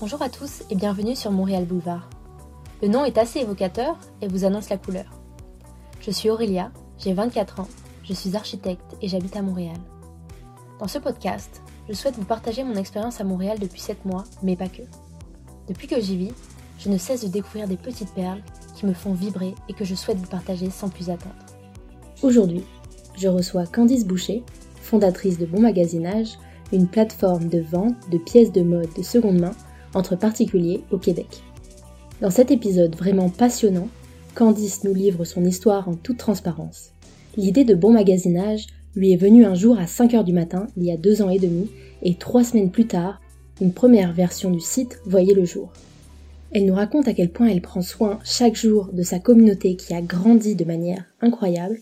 Bonjour à tous et bienvenue sur Montréal Boulevard. Le nom est assez évocateur et vous annonce la couleur. Je suis Aurélia, j'ai 24 ans, je suis architecte et j'habite à Montréal. Dans ce podcast, je souhaite vous partager mon expérience à Montréal depuis 7 mois, mais pas que. Depuis que j'y vis, je ne cesse de découvrir des petites perles qui me font vibrer et que je souhaite vous partager sans plus attendre. Aujourd'hui, je reçois Candice Boucher, fondatrice de Bon Magasinage, une plateforme de vente de pièces de mode de seconde main entre particuliers au Québec. Dans cet épisode vraiment passionnant, Candice nous livre son histoire en toute transparence. L'idée de bon magasinage lui est venue un jour à 5h du matin, il y a deux ans et demi, et trois semaines plus tard, une première version du site voyait le jour. Elle nous raconte à quel point elle prend soin chaque jour de sa communauté qui a grandi de manière incroyable,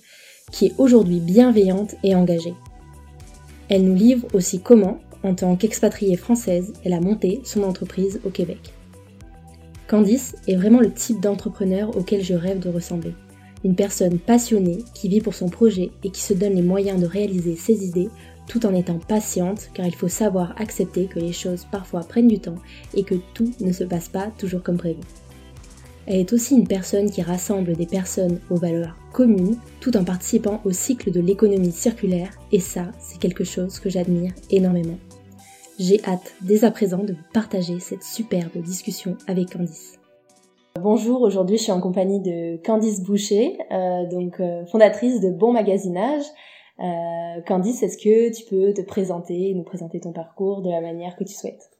qui est aujourd'hui bienveillante et engagée. Elle nous livre aussi comment, en tant qu'expatriée française, elle a monté son entreprise au Québec. Candice est vraiment le type d'entrepreneur auquel je rêve de ressembler. Une personne passionnée qui vit pour son projet et qui se donne les moyens de réaliser ses idées tout en étant patiente car il faut savoir accepter que les choses parfois prennent du temps et que tout ne se passe pas toujours comme prévu. Elle est aussi une personne qui rassemble des personnes aux valeurs communes tout en participant au cycle de l'économie circulaire et ça, c'est quelque chose que j'admire énormément. J'ai hâte dès à présent de vous partager cette superbe discussion avec Candice. Bonjour, aujourd'hui je suis en compagnie de Candice Boucher, euh, donc euh, fondatrice de Bon Magasinage. Euh, Candice, est-ce que tu peux te présenter, nous présenter ton parcours de la manière que tu souhaites?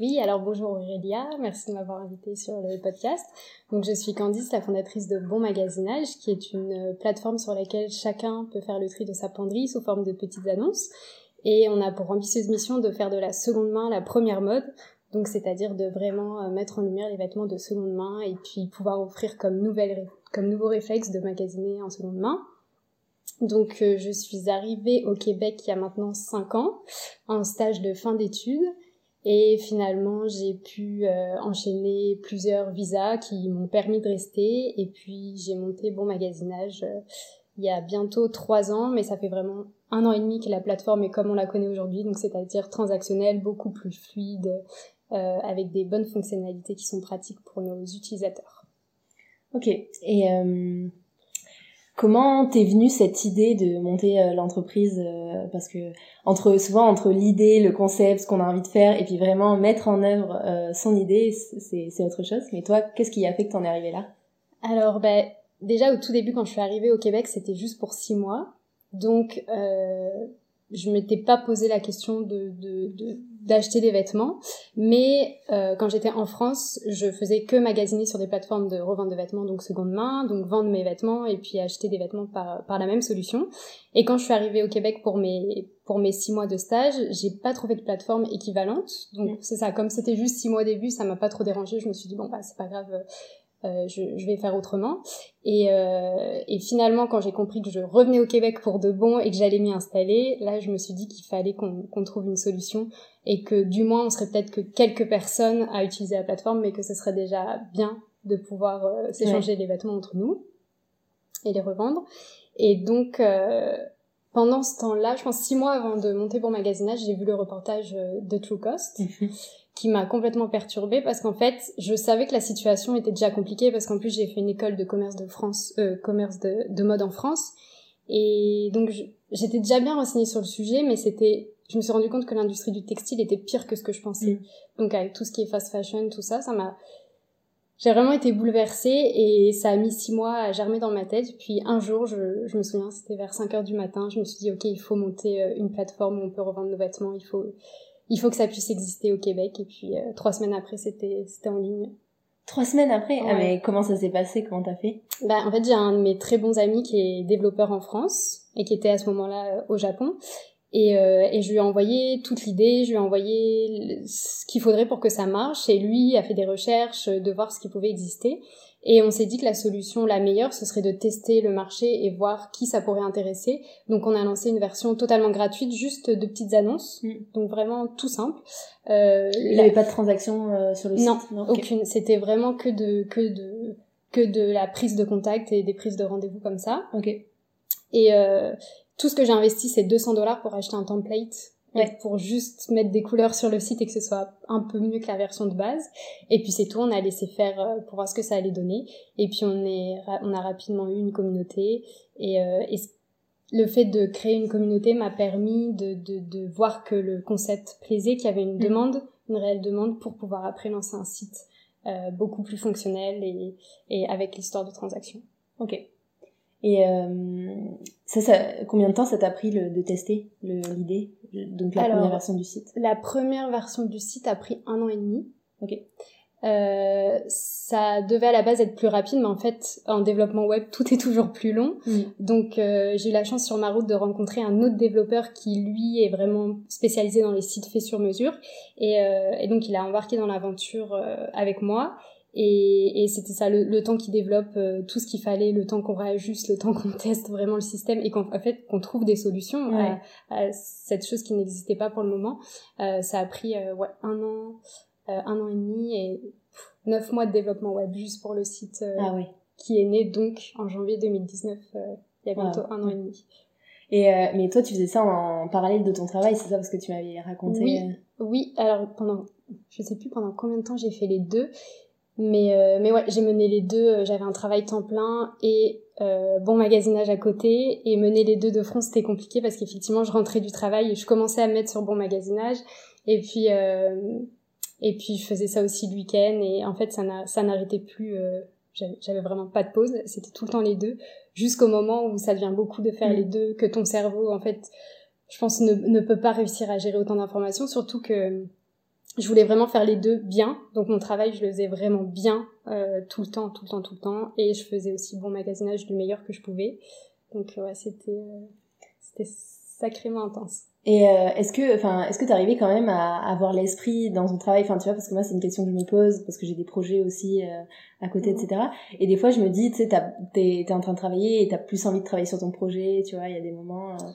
Oui, alors bonjour Aurélia, merci de m'avoir invité sur le podcast. Donc je suis Candice, la fondatrice de Bon Magasinage, qui est une plateforme sur laquelle chacun peut faire le tri de sa penderie sous forme de petites annonces. Et on a pour ambitieuse mission de faire de la seconde main la première mode, donc c'est-à-dire de vraiment euh, mettre en lumière les vêtements de seconde main et puis pouvoir offrir comme, nouvelle, comme nouveau réflexe de magasiner en seconde main. Donc euh, je suis arrivée au Québec il y a maintenant 5 ans, en stage de fin d'études. Et finalement, j'ai pu euh, enchaîner plusieurs visas qui m'ont permis de rester. Et puis, j'ai monté Bon Magasinage il y a bientôt trois ans, mais ça fait vraiment un an et demi que la plateforme est comme on la connaît aujourd'hui, donc c'est-à-dire transactionnelle, beaucoup plus fluide, euh, avec des bonnes fonctionnalités qui sont pratiques pour nos utilisateurs. Ok. Et Comment t'es venue cette idée de monter euh, l'entreprise euh, Parce que entre souvent entre l'idée, le concept, ce qu'on a envie de faire, et puis vraiment mettre en œuvre euh, son idée, c'est autre chose. Mais toi, qu'est-ce qui a fait que t'en es arrivée là? Alors, ben déjà au tout début, quand je suis arrivée au Québec, c'était juste pour six mois, donc je m'étais pas posé la question de, de, de d'acheter des vêtements. Mais euh, quand j'étais en France, je faisais que magasiner sur des plateformes de revente de vêtements, donc seconde main, donc vendre mes vêtements et puis acheter des vêtements par, par la même solution. Et quand je suis arrivée au Québec pour mes pour mes six mois de stage, j'ai pas trouvé de plateforme équivalente. Donc mm. c'est ça, comme c'était juste six mois au début, ça m'a pas trop dérangé. Je me suis dit bon bah c'est pas grave, euh, je, je, vais faire autrement. Et, euh, et finalement, quand j'ai compris que je revenais au Québec pour de bon et que j'allais m'y installer, là, je me suis dit qu'il fallait qu'on trouve une solution et que du moins, on serait peut-être que quelques personnes à utiliser la plateforme, mais que ce serait déjà bien de pouvoir euh, s'échanger les vêtements entre nous et les revendre. Et donc, euh, pendant ce temps-là, je pense six mois avant de monter pour magasinage, j'ai vu le reportage euh, de True Cost. Mhm qui m'a complètement perturbée parce qu'en fait, je savais que la situation était déjà compliquée parce qu'en plus j'ai fait une école de commerce de France, euh, commerce de, de, mode en France, et donc j'étais déjà bien renseignée sur le sujet, mais c'était, je me suis rendu compte que l'industrie du textile était pire que ce que je pensais. Mm. Donc avec tout ce qui est fast fashion, tout ça, ça m'a, j'ai vraiment été bouleversée et ça a mis six mois à germer dans ma tête. Puis un jour, je, je me souviens, c'était vers 5 heures du matin, je me suis dit ok, il faut monter euh, une plateforme où on peut revendre nos vêtements, il faut il faut que ça puisse exister au Québec. Et puis euh, trois semaines après, c'était c'était en ligne. Trois semaines après? Ah mais comment ça s'est passé? Comment t'as fait? Bah en fait j'ai un de mes très bons amis qui est développeur en France et qui était à ce moment-là euh, au Japon. Et, euh, et je lui ai envoyé toute l'idée, je lui ai envoyé ce qu'il faudrait pour que ça marche. Et lui a fait des recherches de voir ce qui pouvait exister. Et on s'est dit que la solution la meilleure, ce serait de tester le marché et voir qui ça pourrait intéresser. Donc on a lancé une version totalement gratuite, juste de petites annonces, mm. donc vraiment tout simple. Euh, Il n'y avait pas de transaction euh, sur le site? Non, aucune. C'était vraiment que de que de que de la prise de contact et des prises de rendez-vous comme ça. Ok. Et euh, tout ce que j'ai investi, c'est 200 dollars pour acheter un template pour juste mettre des couleurs sur le site et que ce soit un peu mieux que la version de base. Et puis c'est tout, on a laissé faire euh, pour voir ce que ça allait donner. Et puis on, est, on a rapidement eu une communauté. Et, euh, et le fait de créer une communauté m'a permis de, de, de, voir que le concept plaisait, qu'il y avait une mm. demande, une réelle demande pour pouvoir après lancer un site euh, beaucoup plus fonctionnel et, et avec l'histoire de transaction. Ok. Et euh, ça, ça, combien de temps ça t'a pris le, de tester l'idée, donc la première version du site? La première version du site a pris un an et demi. Ok. Euh, ça devait à la base être plus rapide, mais en fait, en développement web, tout est toujours plus long. Donc, euh, j'ai eu la chance sur ma route de rencontrer un autre développeur qui, lui, est vraiment spécialisé dans les sites faits sur mesure. Et, euh, et donc, il a embarqué dans l'aventure euh, avec moi. Et, et c'était ça, le, temps qu'il développe euh, tout ce qu'il fallait, le temps qu'on réajuste, le temps qu'on teste vraiment le système et qu'en fait qu'on trouve des solutions à, cette chose qui n'existait pas pour le moment. Euh, ça a pris euh, ouais, un an, un an et demi et neuf mois de développement web juste pour le site ah qui est né donc en janvier 2019, il y a bientôt un an et demi. Et mais toi, tu faisais ça en parallèle de ton travail, c'est ça parce que tu m'avais raconté. Oui, oui. Alors pendant, je sais plus pendant combien de temps j'ai fait les deux. Mais, euh, mais ouais, j'ai mené les deux. Euh, j'avais un travail temps plein et euh, bon magasinage à côté. Et mener les deux de front, c'était compliqué parce qu'effectivement, je rentrais du travail et je commençais à me mettre sur bon magasinage. Et puis, euh, et puis je faisais ça aussi le week-end. Et en fait, ça n'arrêtait plus. Euh, j'avais vraiment pas de pause. C'était tout le temps les deux. Jusqu'au moment où ça devient beaucoup de faire mm. les deux, que ton cerveau, en fait, je pense, ne, ne peut pas réussir à gérer autant d'informations. Surtout que je voulais vraiment faire les deux bien. Donc mon travail, je le faisais vraiment bien euh, tout le temps, tout le temps, tout le temps. Et je faisais aussi bon magasinage du meilleur que je pouvais. Donc ouais, c'était euh, c'était sacrément intense. Et euh, est-ce que, enfin, est-ce que t'arrivais quand même à avoir l'esprit dans ton travail, enfin, tu vois, parce que moi c'est une question que je me pose, parce que j'ai des projets aussi euh, à côté, etc. Et des fois je me dis, tu sais, t'es en train de travailler et t'as plus envie de travailler sur ton projet, tu vois, il y a des moments. Euh...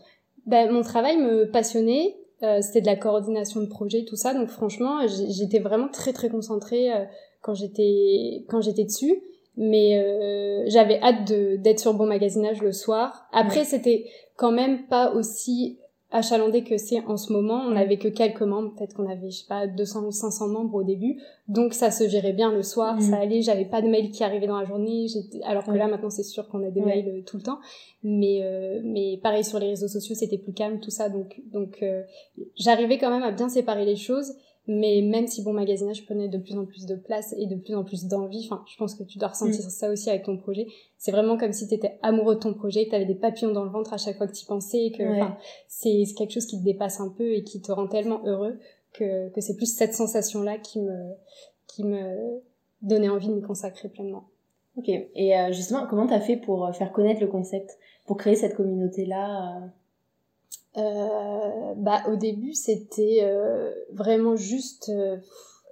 Ben, mon travail me passionnait, euh, c'était de la coordination de projet, tout ça. Donc franchement, j'étais vraiment très très concentrée euh, quand j'étais quand j'étais dessus. Mais euh, j'avais hâte d'être sur bon magasinage le soir. Après, c'était quand même pas aussi achalandé que c'est en ce moment. On n'avait que quelques membres, peut-être qu'on avait, je sais pas, 200 ou 500 membres au début. Donc ça se gérait bien le soir, mm. ça allait, j'avais pas de mails qui arrivaient dans la journée, alors que là maintenant c'est sûr qu'on a des mails euh, tout le temps. Mais euh, mais pareil sur les réseaux sociaux, c'était plus calme tout ça. Donc donc euh, j'arrivais quand même à bien séparer les choses mais même si bon magasinage prenait de plus en plus de place et de plus en plus d'envie, enfin, je pense que tu dois ressentir mm. ça aussi avec ton projet. C'est vraiment comme si tu étais amoureux de ton projet, que tu avais des papillons dans le ventre à chaque fois que tu pensais, et que c'est quelque chose qui te dépasse un peu et qui te rend tellement heureux que, que c'est plus cette sensation-là qui me, qui me donnait envie de m'y consacrer pleinement. Ok. Et euh, justement, comment t'as fait pour euh, faire connaître le concept, pour créer cette communauté-là euh euh, bah au début c'était euh, vraiment juste euh,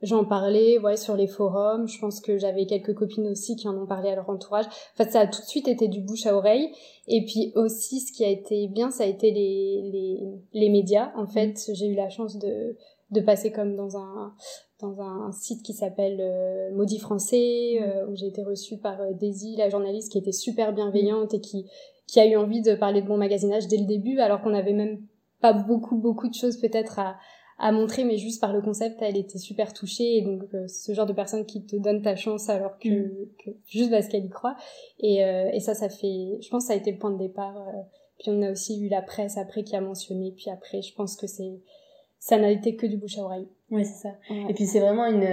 j'en parlais ouais sur les forums je pense que j'avais quelques copines aussi qui en ont parlé à leur entourage en fait ça a tout de suite été du bouche à oreille et puis aussi ce qui a été bien ça a été les les, les médias en fait mmh. j'ai eu la chance de de passer comme dans un dans un site qui s'appelle euh, Maudit Français, mmh. où j'ai été reçue par Daisy, la journaliste qui était super bienveillante et qui qui a eu envie de parler de bon magasinage dès le début, alors qu'on n'avait même pas beaucoup, beaucoup de choses peut-être à, à montrer, mais juste par le concept, elle était super touchée. Et donc, euh, ce genre de personne qui te donne ta chance alors que, mm. que juste parce qu'elle y croit. Et, euh, et ça, ça fait, je pense que ça a été le point de départ. Euh. puis on a aussi eu la presse après qui a mentionné. Puis après, je pense que c'est, ça n'a été que du bouche à oreille. Ouais, c'est ça. Et puis c'est vraiment une,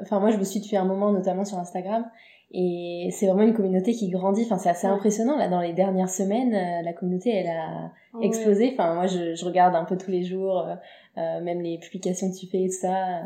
enfin moi je me suis depuis un moment, notamment sur Instagram, et c'est vraiment une communauté qui grandit. Enfin, c'est assez impressionnant. Là, dans les dernières semaines, euh, la communauté, elle a explosé. Enfin, moi, je, je, regarde un peu tous les jours, euh, euh même les publications que tu fais et tout ça.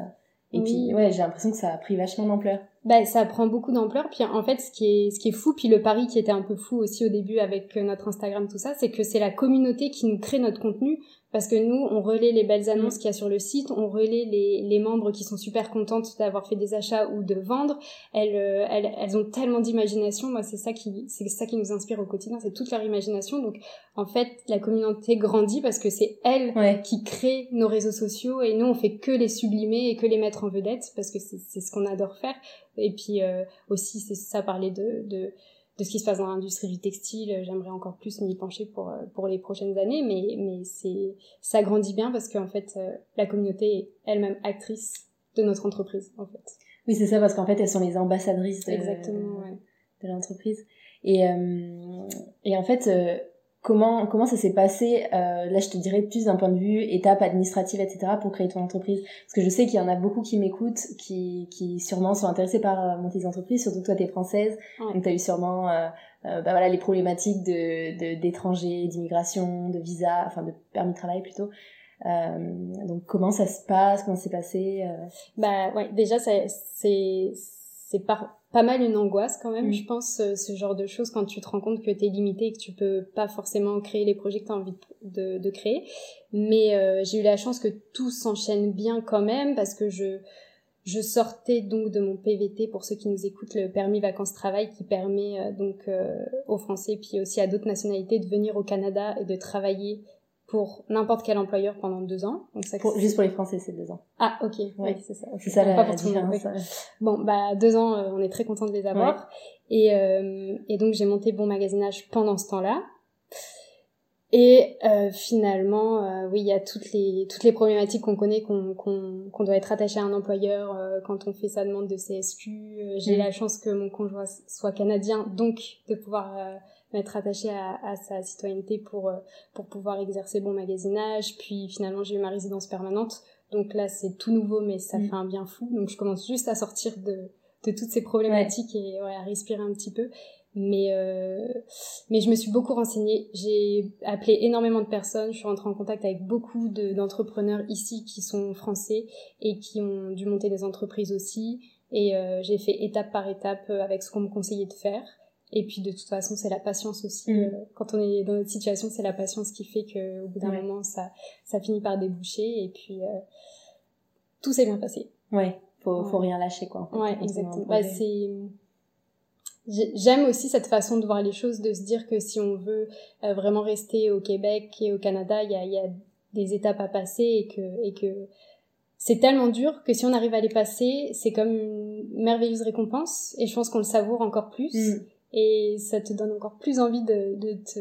Et puis, ouais, j'ai l'impression que ça a pris vachement d'ampleur. Bah, ça prend beaucoup d'ampleur. Puis, en fait, ce qui est, ce qui est fou, puis le pari qui était un peu fou aussi au début avec notre Instagram, tout ça, c'est que c'est la communauté qui nous crée notre contenu parce que nous, on relaie les belles annonces mm. qu'il y a sur le site, on relaie les, les membres qui sont super contentes d'avoir fait des achats ou de vendre. Elles, euh, elles, elles ont tellement d'imagination. Moi, c'est ça qui, c'est ça qui nous inspire au quotidien, c'est toute leur imagination. Donc, en fait, la communauté grandit parce que c'est elles qui créent nos réseaux sociaux et nous, on fait que les sublimer et que les mettre en vedette parce que c'est ce qu'on adore faire. Et puis euh, aussi, c'est ça parler de, de de ce qui se passe dans l'industrie du textile. J'aimerais encore plus m'y pencher pour, pour les prochaines années, mais, mais c'est, ça grandit bien parce qu'en fait, la communauté est elle-même actrice de notre entreprise, en fait. Oui, c'est ça, parce qu'en fait, elles sont les ambassadrices de, Exactement, ouais. de l'entreprise. Et, euh, et en fait, euh, comment, comment ça s'est passé, euh, là je te dirais plus d'un point de vue étape administrative, etc., pour créer ton entreprise Parce que je sais qu'il y en a beaucoup qui m'écoutent, qui, qui sûrement sont intéressés par monter des entreprises, surtout toi, tu es française, donc tu as eu sûrement bah, voilà, les problématiques de d'étrangers, d'immigration, de visa, enfin de permis de travail plutôt. Euh, donc comment ça se passe, comment c'est passé euh? Bah ouais, déjà c'est c'est pas pas mal une angoisse quand même, mm. je pense, euh, ce genre de choses quand tu te rends compte que tu es limité et que tu peux pas forcément créer les projets que tu as envie de, de, créer. Mais euh, j'ai eu la chance que tout s'enchaîne bien quand même parce que je je sortais donc de mon PVT pour ceux qui nous écoutent le permis vacances travail qui permet donc aux Français puis aussi à d'autres nationalités de venir au Canada et de travailler pour n'importe quel employeur pendant deux ans. Donc ça, juste pour les Français, c'est deux ans. Ah, ok. Oui, c'est ça. C'est ça la, différence. Bon, bah deux ans, euh, on est très content de les avoir. Et, euh, et donc j'ai monté Bon Magasinage pendant ce temps-là. Et euh, finalement, euh, oui, il y a toutes les toutes les problématiques qu'on connaît, qu'on qu'on qu'on doit être attaché à un employeur euh, quand on fait sa demande de CSQ. J'ai mm. la chance que mon conjoint soit canadien, donc de pouvoir m'être attachée à, à, sa citoyenneté pour, euh, pour pouvoir exercer bon magasinage. Puis finalement, j'ai eu ma résidence permanente. Donc là, c'est tout nouveau, mais ça mm. fait un bien fou. Donc je commence juste à sortir de, de toutes ces problématiques et ouais, à respirer un petit peu. Mais, euh, mais je me suis beaucoup renseignée. J'ai appelé énormément de personnes. Je suis rentrée en contact avec beaucoup d'entrepreneurs ici qui sont français et qui ont dû monter des entreprises aussi. Et euh, j'ai fait étape par étape avec ce qu'on me conseillait de faire. Et puis de toute façon, c'est la patience aussi. Mm. Euh, quand on est dans notre situation, c'est la patience qui fait que au bout d'un moment, ça, ça finit par déboucher. Et puis euh, tout s'est bien passé. Ouais, faut, faut rien lâcher quoi. ouais, exactement. Bah, c'est J'aime aussi cette façon de voir les choses, de se dire que si on veut euh, vraiment rester au Québec et au Canada, il y a, y a des étapes à passer et que, et que c'est tellement dur que si on arrive à les passer, c'est comme une merveilleuse récompense et je pense qu'on le savoure encore plus. Mm et ça te donne encore plus envie de, de te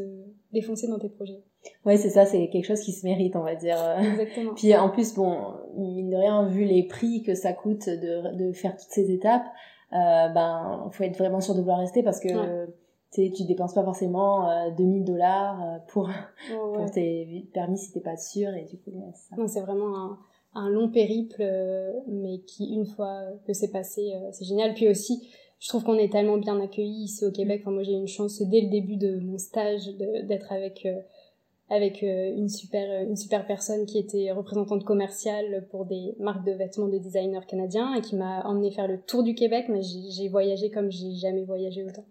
défoncer dans tes projets. Ouais, c'est ça, c'est quelque chose qui se mérite, on va dire. Exactement. Puis en plus, bon, mine de rien, vu les prix que ça coûte de, de faire toutes ces étapes, euh, ben, faut être vraiment sûr de vouloir rester parce que tu tu dépenses pas forcément euh, 2000 dollars euh, pour, pour tes permis si t'es pas sûr et du coup, ça. Non, c'est vraiment un, un long périple, euh, mais qui, une fois que c'est passé, euh, c'est génial. Puis aussi, je trouve qu'on est tellement bien accueillis ici au Québec. Enfin, moi, j'ai eu une chance dès le début de mon stage d'être avec euh, avec euh, une super une super personne qui était représentante commerciale pour des marques de vêtements de designers canadiens et qui m'a emmené faire le tour du Québec. Mais j'ai voyagé comme j'ai jamais voyagé autant.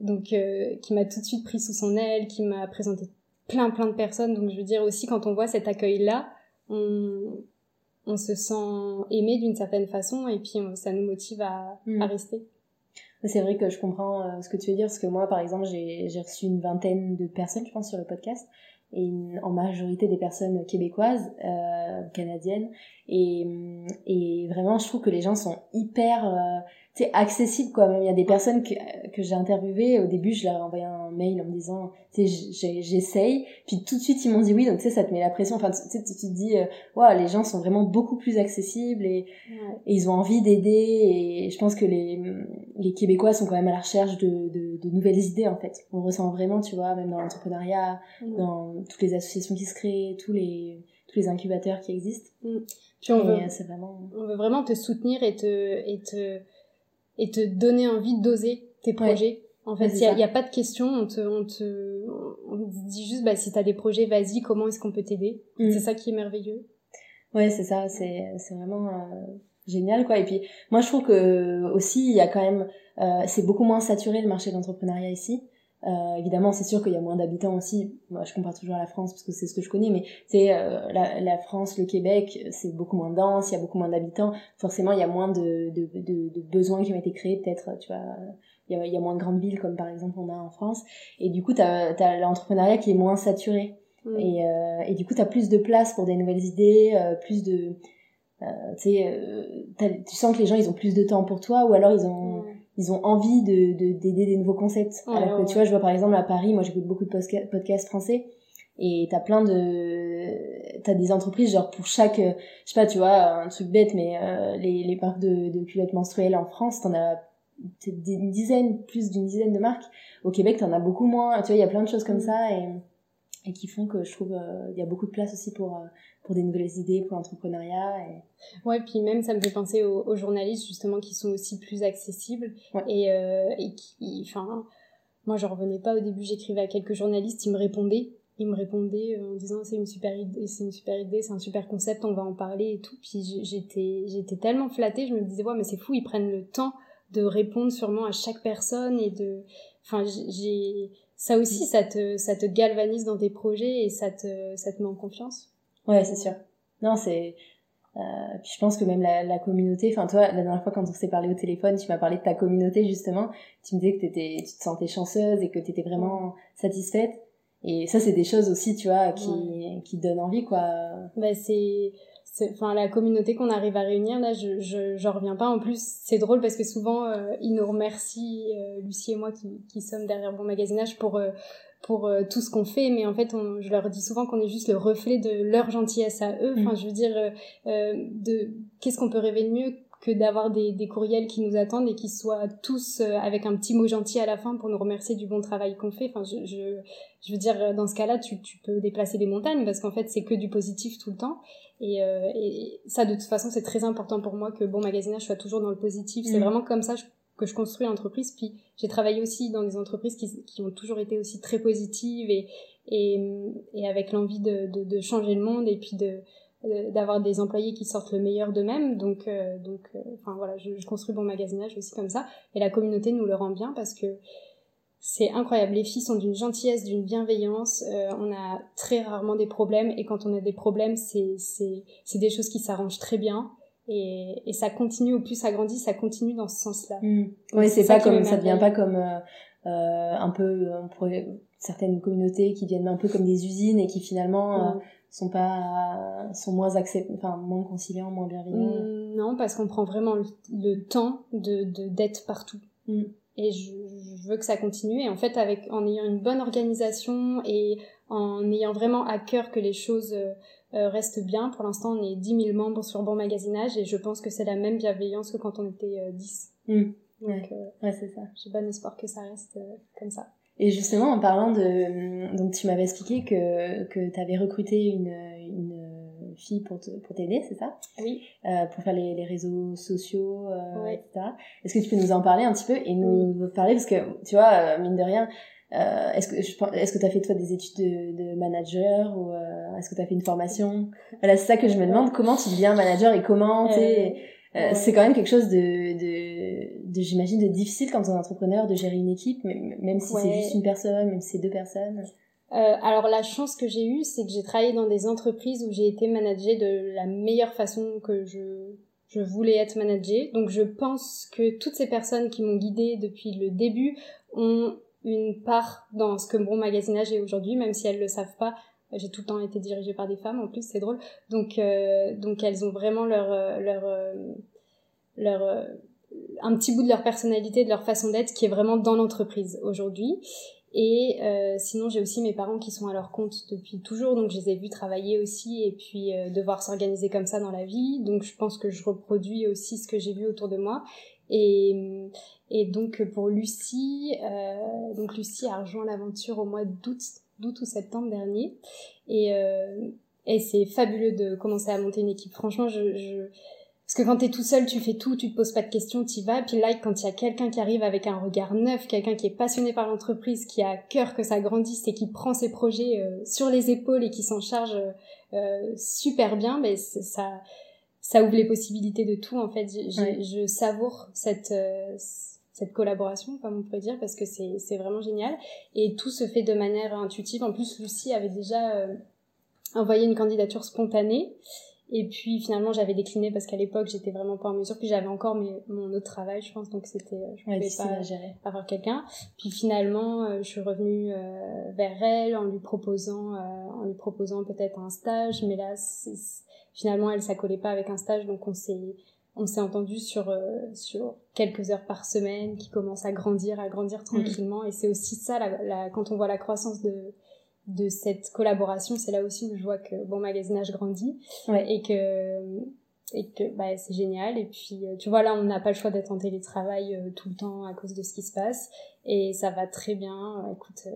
Donc, euh, qui m'a tout de suite pris sous son aile, qui m'a présenté plein plein de personnes. Donc, je veux dire aussi quand on voit cet accueil là, on on se sent aimé d'une certaine façon et puis ça nous motive à, mm. à rester. C'est vrai que je comprends euh, ce que tu veux dire, parce que moi, par exemple, j'ai reçu une vingtaine de personnes, je pense, sur le podcast, et en majorité des personnes québécoises, euh, canadiennes, et, et vraiment, je trouve que les gens sont hyper... Euh, c'est accessible quoi. Même il y a des personnes que, que j'ai interviewées au début je leur ai envoyé un mail en me disant tu sais j'essaye. Puis tout de suite ils m'ont dit oui donc tu sais ça te met la pression. Enfin tu sais tu, te dis euh, les gens sont vraiment beaucoup plus accessibles et, et ils ont envie d'aider. Et je pense que les les québécois sont quand même à la recherche de, de, de nouvelles idées en fait. On ressent vraiment tu vois même dans l'entrepreneuriat dans toutes les associations qui se créent tous les tous les incubateurs qui existent. Mm. puis on veut, vraiment... on veut vraiment te soutenir et te et te et te donner envie d'oser tes projets. En fait, il n'y a, pas de question, on te, on te, on dit juste, bah, si t'as des projets, vas-y, comment est-ce qu'on peut t'aider? Mm. C'est ça qui est merveilleux. Ouais, c'est ça, c'est, c'est vraiment euh, génial, quoi. Et puis, moi, je trouve que aussi, il y a quand même, euh, c'est beaucoup moins saturé le marché de l'entrepreneuriat ici. Euh, évidemment, c'est sûr qu'il y a moins d'habitants aussi. Moi, je compare toujours à la France parce que c'est ce que je connais, mais c'est euh, la, la, France, le Québec, c'est beaucoup moins dense, il y a beaucoup moins d'habitants. Forcément, il y a moins de, de, de, de besoins qui ont été créés, peut-être, tu vois. Il y, a, il y a moins de grandes villes comme par exemple on a en France. Et du coup, tu as, as l'entrepreneuriat qui est moins saturé. Et, euh, et du coup, tu as plus de place pour des nouvelles idées, euh, plus de... tu sais, tu sens que les gens, ils ont plus de temps pour toi, ou alors ils ont ils ont envie de d'aider des nouveaux concepts. Alors que tu vois, je vois par exemple à Paris, moi j'écoute beaucoup de podcasts français et t'as plein de t'as des entreprises genre pour chaque je sais pas tu vois un truc bête mais euh, les les marques de, de culottes menstruelles en France t'en as une dizaine plus d'une dizaine de marques. Au Québec t'en as beaucoup moins. Tu vois il y a plein de choses comme ça et et qui font que je trouve euh, il y a beaucoup de place aussi pour euh, pour des nouvelles idées pour l'entrepreneuriat et ouais puis même ça me fait penser aux, aux journalistes justement qui sont aussi plus accessibles et euh, et qui enfin moi je revenais pas. Au début j'écrivais à quelques journalistes ils me répondaient. Ils me répondaient en disant c'est une super idée c'est une super idée c'est un super concept on va en parler et tout. Puis j'étais j'étais tellement flattée je me disais ouais mais c'est fou ils prennent le temps de répondre sûrement à chaque personne et de enfin j'ai ça aussi, ça te, ça te galvanise dans tes projets et ça te, ça te met en confiance? Ouais, c'est sûr. Non, c'est, euh, puis je pense que même la, la communauté, enfin toi, la dernière fois quand on s'est parlé au téléphone, tu m'as parlé de ta communauté justement, tu me disais que t'étais, tu te sentais chanceuse et que tu étais vraiment satisfaite. Et ça, c'est des choses aussi, tu vois, qui, qui donnent envie, quoi. Bah, c'est, enfin la communauté qu'on arrive à réunir là je je j'en reviens pas. En plus c'est drôle parce que souvent euh, ils nous remercient euh, Lucie et moi qui qui sommes derrière Bon Magasinage pour euh, pour tout ce qu'on fait. Mais en fait on, je leur dis souvent qu'on est juste le reflet de leur gentillesse à eux. Enfin mm. je veux dire de qu'est-ce qu'on peut rêver de mieux que d'avoir des, des courriels qui nous attendent et qui soient tous avec un petit mot gentil à la fin pour nous remercier du bon travail qu'on fait. Enfin, je, je, je veux dire, dans ce cas-là, tu, tu peux déplacer des montagnes parce qu'en fait, c'est que du positif tout le temps. Et, euh, et ça, de toute façon, c'est très important pour moi que bon magasinage soit toujours dans le positif. C'est mm. vraiment comme ça que je construis l'entreprise. Puis j'ai travaillé aussi dans des entreprises qui, qui, ont toujours été aussi très positives et, et, et avec l'envie de, de, de, changer le monde et puis de d'avoir des employés qui sortent le meilleur d'eux-mêmes donc euh, donc euh, enfin voilà je, je, construis bon magasinage aussi comme ça et la communauté nous le rend bien parce que c'est incroyable. Les filles sont d'une gentillesse, d'une bienveillance. Euh, on a très rarement des problèmes et quand on a des problèmes, c'est c'est c'est des choses qui s'arrangent très bien et et ça continue au plus ça grandit, ça continue dans ce sens-là. Mmh. Oui, c'est pas comme ça devient pas comme euh, euh un peu certaines communautés qui viennent un peu comme des usines et qui finalement mmh. Sont pas sont moins accept enfin moins conciliants, moins bienveillants. Mmh, non, parce qu'on prend vraiment le, temps de d'être partout. Et je, je, veux que ça continue. Et en fait avec en ayant une bonne organisation et en ayant vraiment à cœur que les choses euh, euh restent bien pour l'instant on est 10 000 membres sur Bon Magasinage et je pense que c'est la même bienveillance que quand on était euh, 10 mmh. donc euh, ouais, c'est ça. j'ai bon espoir que ça reste comme ça et justement en parlant de donc tu m'avais expliqué que que tu avais recruté une, une fille pour pour t'aider, c'est ça? Oui. Euh, pour faire les, les réseaux sociaux, euh, etc. Est-ce que tu peux nous en parler un petit peu et nous parler? Parce que tu vois euh, mine de rien, euh, est-ce que est-ce que tu as fait toi des études de, de manager ou euh, est-ce que tu as fait une formation? Voilà, c'est ça que je me demande. Comment tu deviens manager et comment tu c'est quand même quelque chose de, de, de j'imagine, de difficile quand on est entrepreneur de gérer une équipe, même si c'est juste une personne, même si c'est deux personnes. Euh, alors la chance que j'ai eue, c'est que j'ai travaillé dans des entreprises où j'ai été managée de la meilleure façon que je, je voulais être managée. Donc je pense que toutes ces personnes qui m'ont guidée depuis le début ont une part dans ce que mon magasinage est aujourd'hui, même si elles le savent pas. J'ai tout le temps été dirigée par des femmes, en plus c'est drôle. Donc euh, donc elles ont vraiment leur euh, leur euh, leur un petit bout de leur personnalité, de leur façon d'être qui est vraiment dans l'entreprise aujourd'hui. Et euh, sinon, j'ai aussi mes parents qui sont à leur compte depuis toujours, donc je les ai vus travailler aussi et puis euh, devoir s'organiser comme ça dans la vie. Donc je pense que je reproduis aussi ce que j'ai vu autour de moi. Et, et donc pour Lucie, euh, donc Lucie a rejoint l'aventure au mois d'août, d'août ou septembre dernier. Et, euh, et c'est fabuleux de commencer à monter une équipe. Franchement, je, je parce que quand t'es tout seul, tu fais tout, tu te poses pas de questions, t'y vas. Puis là, quand il y a quelqu'un qui arrive avec un regard neuf, quelqu'un qui est passionné par l'entreprise, qui a à cœur que ça grandisse et qui prend ses projets euh, sur les épaules et qui s'en charge euh, super bien, mais ça, ça ouvre les possibilités de tout. En fait, je savoure cette euh, cette collaboration, comme on pourrait dire, parce que c'est c'est vraiment génial. Et tout se fait de manière intuitive. En plus, Lucie avait déjà euh, envoyé une candidature spontanée. Et puis finalement j'avais décliné parce qu'à l'époque j'étais vraiment pas en mesure. Puis j'avais encore mes, mon autre travail, je pense, donc c'était je pouvais pas gérer. avoir quelqu'un. Puis finalement euh, je suis revenue euh, vers elle en lui proposant euh, en lui proposant peut-être un stage, mais là finalement elle ça collait pas avec un stage, donc on s'est on s'est entendu sur euh, sur quelques heures par semaine, qui commence à grandir, à grandir tranquillement. Et c'est aussi ça, la, quand on voit la croissance de de cette collaboration, c'est là aussi où je vois que bon magasinage grandit et que et que bah, c'est génial. Et puis, tu vois, là, on n'a pas le choix d'être en télétravail tout le temps à cause de ce qui se passe. Et ça va très bien. Écoute,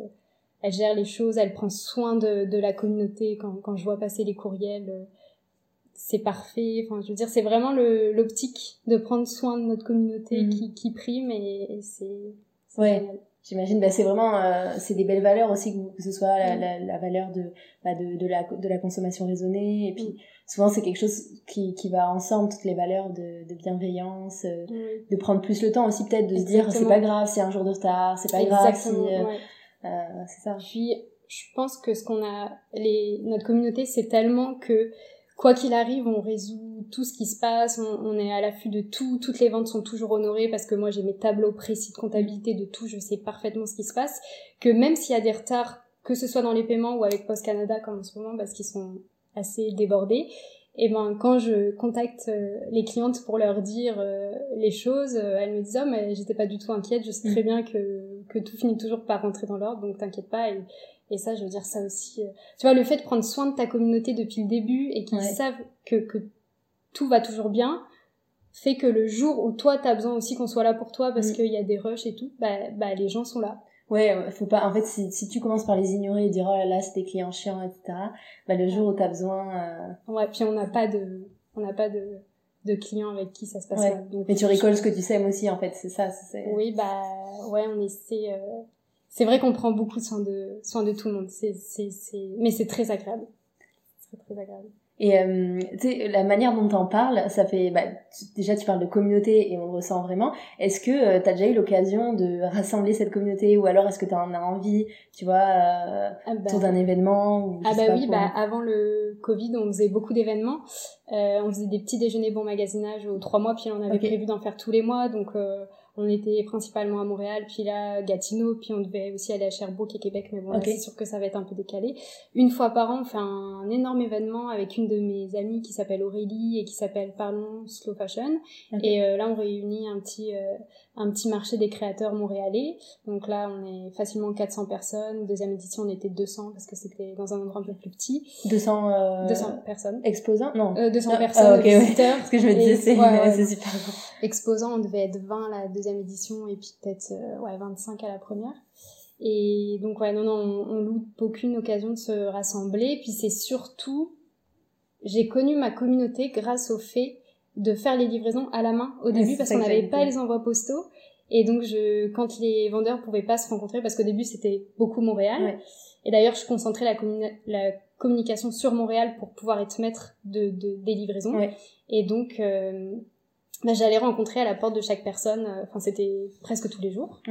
elle gère les choses, elle prend soin de, de la communauté. Quand, quand je vois passer les courriels, euh, c'est parfait. Enfin, je veux dire, c'est vraiment l'optique de prendre soin de notre communauté mhm. qui, qui prime et, c'est ouais. J'imagine, bah, c'est vraiment, euh, c'est des belles valeurs aussi, que, ce soit la, la, la valeur de, bah, de, de, la, de la consommation raisonnée, et puis souvent c'est quelque chose qui, qui va ensemble, toutes les valeurs de, de bienveillance, euh, de prendre plus le temps aussi peut-être de se dire c'est pas grave c'est un jour de retard, c'est pas grave si, euh, c'est ça. Puis, je pense que ce qu'on a, les, notre communauté, c'est tellement que quoi qu'il arrive, on résout tout ce qui se passe, on, on est à l'affût de tout, toutes les ventes sont toujours honorées parce que moi j'ai mes tableaux précis de comptabilité de tout, je sais parfaitement ce qui se passe, que même s'il y a des retards, que ce soit dans les paiements ou avec Post Canada comme en ce moment parce qu'ils sont assez débordés, et ben quand je contacte euh, les clientes pour leur dire euh, les choses, euh, elles me disent oh mais j'étais pas du tout inquiète, je sais très mm. bien que que tout finit toujours par rentrer dans l'ordre, donc t'inquiète pas. Et, et ça, je veux dire ça aussi. Tu vois le fait de prendre soin de ta communauté depuis le début et qu'ils savent que que tout va toujours bien, fait que le jour où toi t'as besoin aussi qu'on soit là pour toi parce mm. qu'il y a des rushs et tout, bah bah les gens sont là. Ouais, faut pas. En fait, si, si tu commences par les ignorer et dire oh là là, c'est des clients chiants, etc. Bah le jour où t'as besoin. Euh... Ouais, puis on n'a pas de, on n'a pas de, de clients avec qui ça se passe mal. Donc, Mais tu rigoles ce que tu saimes aussi, en fait, c'est ça. c'est Oui, bah ouais, on essaie. Euh... C'est vrai qu'on prend beaucoup soin de, soin de tout le monde. C'est, c'est, c'est, mais c'est très agréable. C'est très agréable. Et euh, tu sais, la manière dont t'en parles, ça fait bah, déjà tu parles de communauté et on le ressent vraiment. Est-ce que euh, t'as déjà eu l'occasion de rassembler cette communauté ou alors est-ce que t'en as envie, tu vois, euh, ah bah. autour d'un événement ou, Ah bah oui, bah avant le Covid, on faisait beaucoup d'événements. Euh, on faisait des petits déjeuners bon magasinage aux trois mois, puis on avait prévu d'en faire tous les mois, donc euh, on était principalement à Montréal, puis là Gatineau, puis on devait aussi aller à Sherbrooke et Québec, mais bon, c'est sûr que ça va être un peu décalé. Une fois par an, on fait un, énorme événement avec une de mes amies qui s'appelle Aurélie et qui s'appelle Parlons Slow Fashion. Et euh, là, on réunit un petit euh, un petit marché des créateurs montréalais. Donc là, on est facilement 400 personnes. Deuxième édition, on était 200 parce que c'était dans un endroit un peu plus petit. 200 euh... 200 personnes. Exposants? Non. Euh, 200 personnes, ah, visiteurs. Parce que je me disais, c'est ouais, super Exposants, on devait être 20 la deuxième édition et puis peut-être euh, ouais, 25 à la première. Et donc, ouais, non, non, on, on loupe aucune occasion de se rassembler. Puis c'est surtout, j'ai connu ma communauté grâce au fait de faire les livraisons à la main au début parce qu'on n'avait pas les envois postaux. Et donc, je, quand les vendeurs pouvaient pas se rencontrer, parce qu'au début c'était beaucoup Montréal. Et d'ailleurs, je concentrais la, la, communication sur Montréal pour pouvoir être maître de, de des livraisons. Et donc, euh, j'allais rencontrer à la porte de chaque personne. Euh, enfin, c'était presque tous les jours.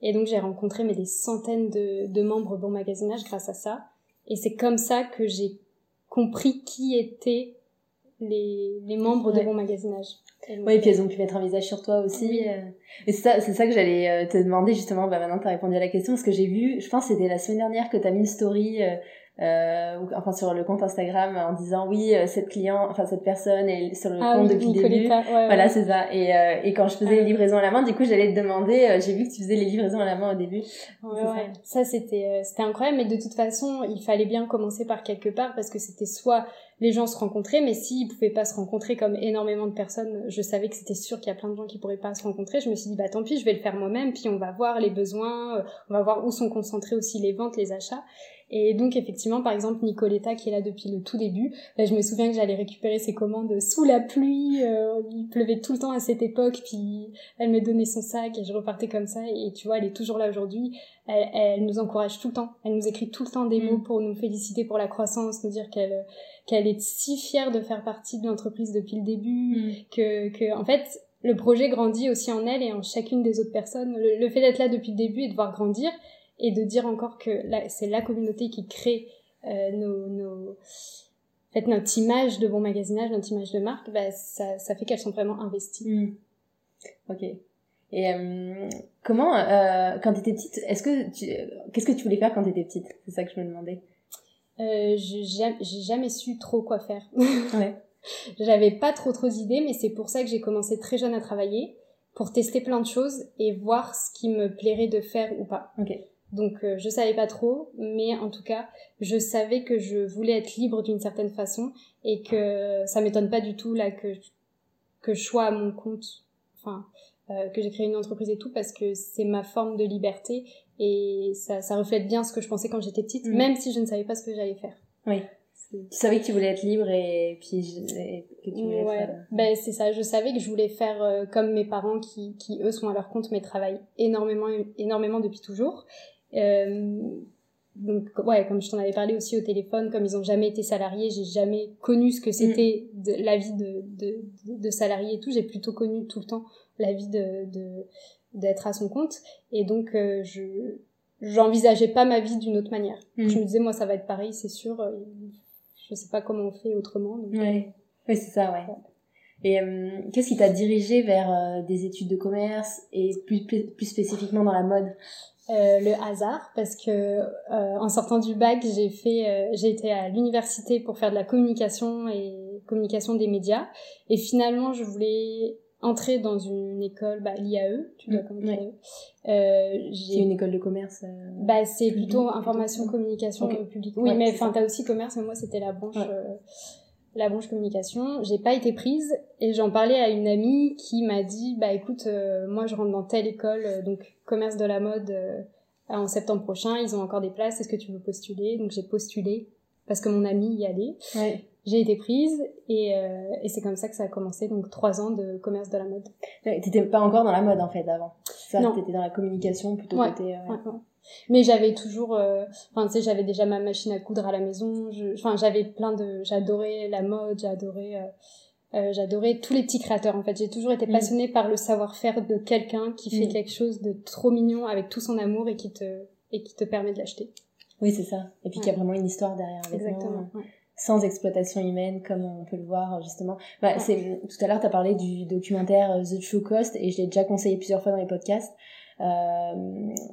Et donc, j'ai rencontré mais des centaines de, de membres Bon Magasinage grâce à ça. Et c'est comme ça que j'ai compris qui était les, les membres de Bon Magasinage. Oui, et puis elles ont pu mettre un visage sur toi aussi. Euh. Et c'est ça, c'est ça que j'allais euh, te demander justement. Bah maintenant, t'as répondu à la question parce que j'ai vu, je pense, c'était la semaine dernière que t'as mis une story euh, euh, enfin sur le compte Instagram en disant oui euh, cette client enfin cette personne est sur le ah compte depuis le début. voilà c'est ça. Et euh, et quand je faisais les livraisons à la main du coup j'allais te demander euh, j'ai vu que tu faisais les livraisons à la main au début. Ouais, ouais. ça, ça c'était c'était incroyable. Mais de toute façon il fallait bien commencer par quelque part parce que c'était soit les gens se rencontraient mais s'ils pouvaient pas se rencontrer comme énormément de personnes je savais que c'était sûr qu'il y a plein de gens qui pourraient pas se rencontrer. Je me suis dit bah tant pis je vais le faire moi-même. Puis on va voir les besoins on va voir où sont concentrés aussi les ventes les achats et donc effectivement, par exemple, Nicoletta qui est là depuis le tout début, bah, je me souviens que j'allais récupérer ses commandes sous la pluie, euh, il pleuvait tout le temps à cette époque, puis elle me donnait son sac et je repartais comme ça. Et tu vois, elle est toujours là aujourd'hui. Elle, elle, nous encourage tout le temps. Elle nous écrit tout le temps des mm. mots pour nous féliciter pour la croissance, nous dire qu'elle qu'elle est si fière de faire partie de l'entreprise depuis le début, mm. que, que en fait le projet grandit aussi en elle et en chacune des autres personnes. le fait d'être là depuis le début et de voir grandir, et de dire encore que c'est la communauté qui crée euh, nos, nos en fait, notre image de bon magasinage, notre image de marque, bah, ça, ça fait qu'elles sont vraiment investies. Hmm. Ok. Et euh, comment, euh, quand tu étais petite, est-ce que tu, qu'est-ce que tu voulais faire quand tu étais petite? C'est ça que je me demandais. Euh, j'ai jamais su trop quoi faire. ouais. j'avais pas trop trop d'idées, mais c'est pour ça que j'ai commencé très jeune à travailler pour tester plein de choses et voir ce qui me plairait de faire ou pas. Donc euh, je savais pas trop, mais en tout cas, je savais que je voulais être libre d'une certaine façon et que ça m'étonne pas du tout là que que je sois à mon compte, enfin euh, que j'ai créé une entreprise et tout parce que c'est ma forme de liberté et ça, ça reflète bien ce que je pensais quand j'étais petite, mm. même si je ne savais pas ce que j'allais faire. Oui. Tu savais que tu voulais être libre et puis que tu voulais ouais. faire... ben c'est ça je savais que je voulais faire euh, comme mes parents qui qui eux sont à leur compte mais travaillent énormément énormément depuis toujours euh, donc ouais comme je t'en avais parlé aussi au téléphone comme ils ont jamais été salariés j'ai jamais connu ce que c'était de, la vie de, de, de, salarié et tout j'ai plutôt connu tout le temps la vie de d'être à son compte et donc euh, je j'envisageais pas ma vie d'une autre manière mm. je me disais moi ça va être pareil c'est sûr euh, je sais pas comment on fait autrement. Donc... Ouais. Oui, c'est ça, ouais. Et euh, qu'est-ce qui t'a dirigé vers euh, des études de commerce et plus, plus spécifiquement dans la mode? Euh, Le hasard, parce que euh, en sortant du bac, j'ai fait, j'ai été à l'université pour faire de la communication et communication des médias. Et finalement, je voulais entrer dans une école, bah, l'IAE, tu dois connaître ouais. euh, C'est une école de commerce euh, Bah, c'est plutôt information, communication publique. Oui, mais enfin, t'as aussi commerce, mais moi, c'était la branche, euh, la branche communication. J'ai pas été prise et j'en parlais à une amie qui m'a dit, bah, écoute, euh, moi, je rentre dans telle école, donc commerce de la mode, en septembre prochain, ils ont encore des places, est-ce que tu veux postuler? Donc, j'ai postulé parce que mon amie y allait. Ouais j'ai été prise et, euh, et c'est comme ça que ça a commencé donc trois ans de commerce de la mode. T'étais pas encore dans la mode en fait avant. Ça, t'étais dans la communication plutôt ouais, côté. Euh, ouais. Mais j'avais toujours, euh, enfin tu sais, j'avais déjà ma machine à coudre à la maison. Enfin j'avais plein de, j'adorais la mode, j'adorais, euh, euh, j'adorais tous les petits créateurs en fait. J'ai toujours été mm. passionnée par le savoir-faire de quelqu'un qui fait mm. quelque chose de trop mignon avec tout son amour et qui te et qui te permet de l'acheter. Oui c'est ça. Et puis qu'il y a vraiment une histoire derrière. Exactement sans exploitation humaine comme on peut le voir justement. Bah, c'est tout à l'heure tu as parlé du documentaire The True Cost et je l'ai déjà conseillé plusieurs fois dans les podcasts. Euh,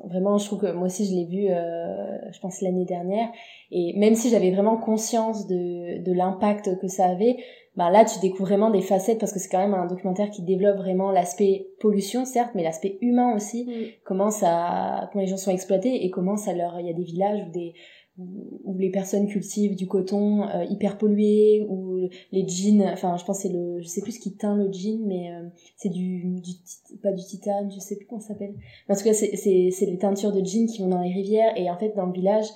vraiment, je trouve que moi aussi je l'ai vu, euh, je pense l'année dernière, et même si j'avais vraiment conscience de, de l'impact que ça avait, bah là tu découvres vraiment des facettes parce que c'est quand même un documentaire qui développe vraiment l'aspect pollution certes, mais l'aspect humain aussi, mm. comment ça, comment les gens sont exploités et comment ça leur, il y a des villages ou des où les personnes cultivent du coton euh, hyper pollué ou les jeans enfin je pense c'est le je sais plus ce qui teint le jean mais euh, c'est du, du pas du titane je sais plus comment ça s'appelle. En tout cas c'est c'est c'est les teintures de jeans qui vont dans les rivières et en fait dans le village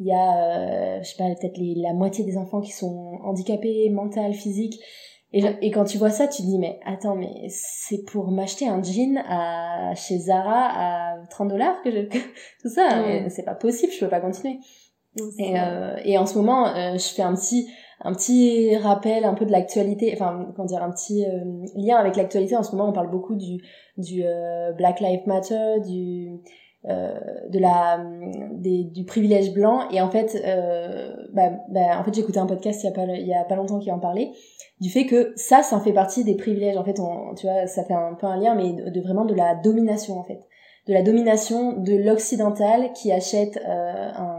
il y a euh, je sais pas peut-être la moitié des enfants qui sont handicapés mental physique. Et, et quand tu vois ça tu te dis mais attends mais c'est pour m'acheter un jean à chez Zara à 30 dollars que je tout ça. C'est pas possible je peux pas continuer et, euh, et en ce moment, euh, je fais un petit un petit rappel un peu de l'actualité, enfin comment dire un petit euh, lien avec l'actualité. En ce moment, on parle beaucoup du du euh, Black Lives Matter, du de la des, du privilège blanc. Et en fait bah, bah, en fait j'ai écouté un podcast il y a pas il y a pas longtemps qui en parlait du fait que ça ça fait partie des privilèges. En fait on, tu vois ça fait un peu un lien mais de, de vraiment de la domination en fait. De la domination de l'occidental qui achète un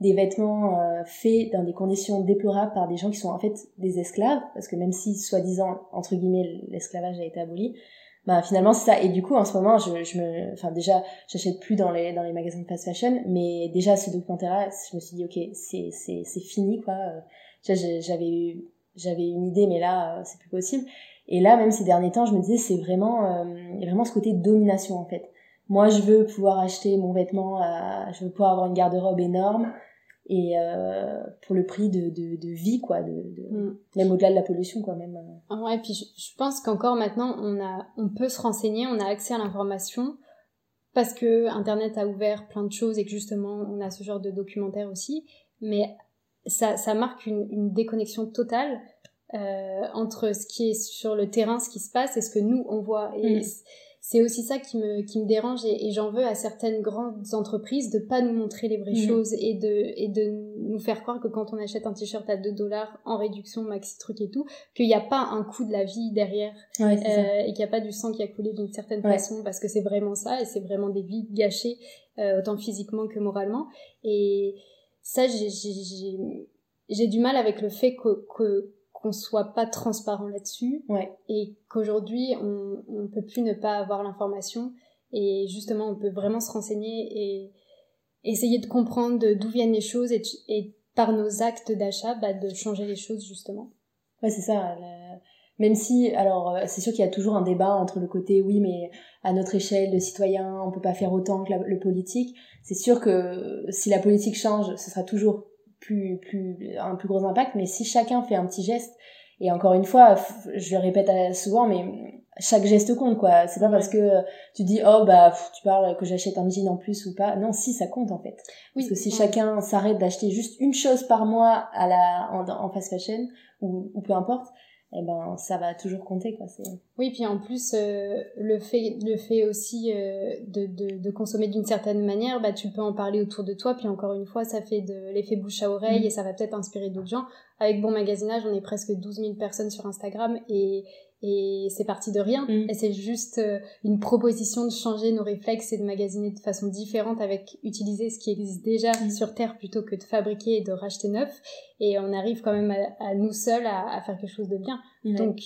des vêtements euh, faits dans des conditions déplorables par des gens qui sont en fait des esclaves, parce que même si soi-disant entre guillemets l'esclavage a été aboli, bah finalement c'est ça. Et du coup en ce moment je, je me, enfin déjà j'achète plus dans les dans les magasins de fast fashion, mais déjà ce documentaire-là, je me suis dit ok c'est c'est c'est fini quoi. J'avais j'avais une idée mais là euh, c'est plus possible. Et là même ces derniers temps je me disais c'est vraiment euh, vraiment ce côté domination en fait. Moi je veux pouvoir acheter mon vêtement, je veux pouvoir avoir une garde-robe énorme et euh, pour le prix de, de, de vie quoi de, de mm. même au-delà de la pollution quand même ah ouais puis je, je pense qu'encore maintenant on a on peut se renseigner on a accès à l'information parce que internet a ouvert plein de choses et que justement on a ce genre de documentaire aussi. Mais ça ça marque une, une déconnexion totale euh, entre ce qui est sur le terrain ce qui se passe et ce que nous on voit. Et mm c'est aussi ça qui me, qui me dérange et, j'en veux à certaines grandes entreprises de pas nous montrer les vraies mhm. choses et de, et de nous faire croire que quand on achète un t-shirt à 2 dollars en réduction maxi truc et tout, qu'il n'y a pas un coût de la vie derrière euh, et qu'il n'y a pas du sang qui a coulé d'une certaine façon parce que c'est vraiment ça et c'est vraiment des vies gâchées euh, autant physiquement que moralement. Et ça j'ai j'ai du mal avec le fait que, que qu'on soit pas transparent là-dessus ouais. et qu'aujourd'hui on on peut plus ne pas avoir l'information et justement on peut vraiment se renseigner et essayer de comprendre d'où viennent les choses et, et par nos actes d'achat bah, de changer les choses justement ouais c'est ça même si alors euh, c'est sûr qu'il y a toujours un débat entre le côté oui mais à notre échelle de citoyen on peut pas faire autant que le politique c'est sûr que si la politique change ce sera toujours plus plus un plus gros impact mais si chacun fait un petit geste et encore une fois je le répète souvent mais chaque geste compte quoi. C'est pas parce que tu dis oh bah tu parles que j'achète un jean en plus ou pas. Non si ça compte en fait. Parce que si chacun s'arrête d'acheter juste une chose par mois à la en, en fast fashion ou, ou peu importe eh ben ça va toujours compter quoi c'est oui puis en plus euh, le fait le fait aussi euh, de, de, de, consommer d'une certaine manière bah tu peux en parler autour de toi puis encore une fois ça fait de l'effet bouche à oreille mm. et ça va peut-être inspirer d'autres gens avec bon magasinage on est presque 12 000 personnes sur Instagram et et c'est parti de rien. Mm. Et c'est juste euh, une proposition de changer nos réflexes et de magasiner de façon différente avec utiliser ce qui existe déjà mm. sur Terre plutôt que de fabriquer et de racheter neuf. Et on arrive quand même à, nous seuls à, faire quelque chose de bien. Donc,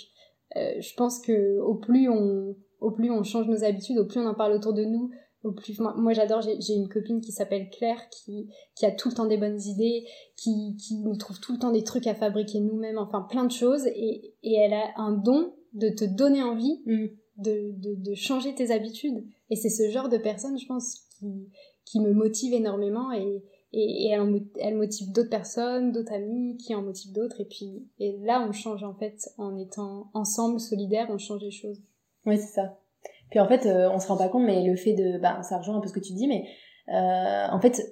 euh, je pense que au plus on, au plus on change nos habitudes, au plus on en parle autour de nous, au plus moi, j'adore j'ai une copine qui s'appelle Claire qui qui a tout le temps des bonnes idées qui qui nous trouve tout le temps des trucs à fabriquer nous-mêmes enfin plein de choses et et elle a un don de te donner envie mm. de, de, de, changer tes habitudes. Et c'est ce genre de personne, je pense, qui, qui me motive énormément et, et, elle, elle, motive d'autres personnes, d'autres amis qui en motivent d'autres. Et puis et là, on change en fait en étant ensemble, solidaires, on change les choses. Oui, c'est ça. Puis en fait, euh, on se rend pas compte, mais le fait de... Bah, ça rejoint un peu ce que tu dis, mais euh, en fait,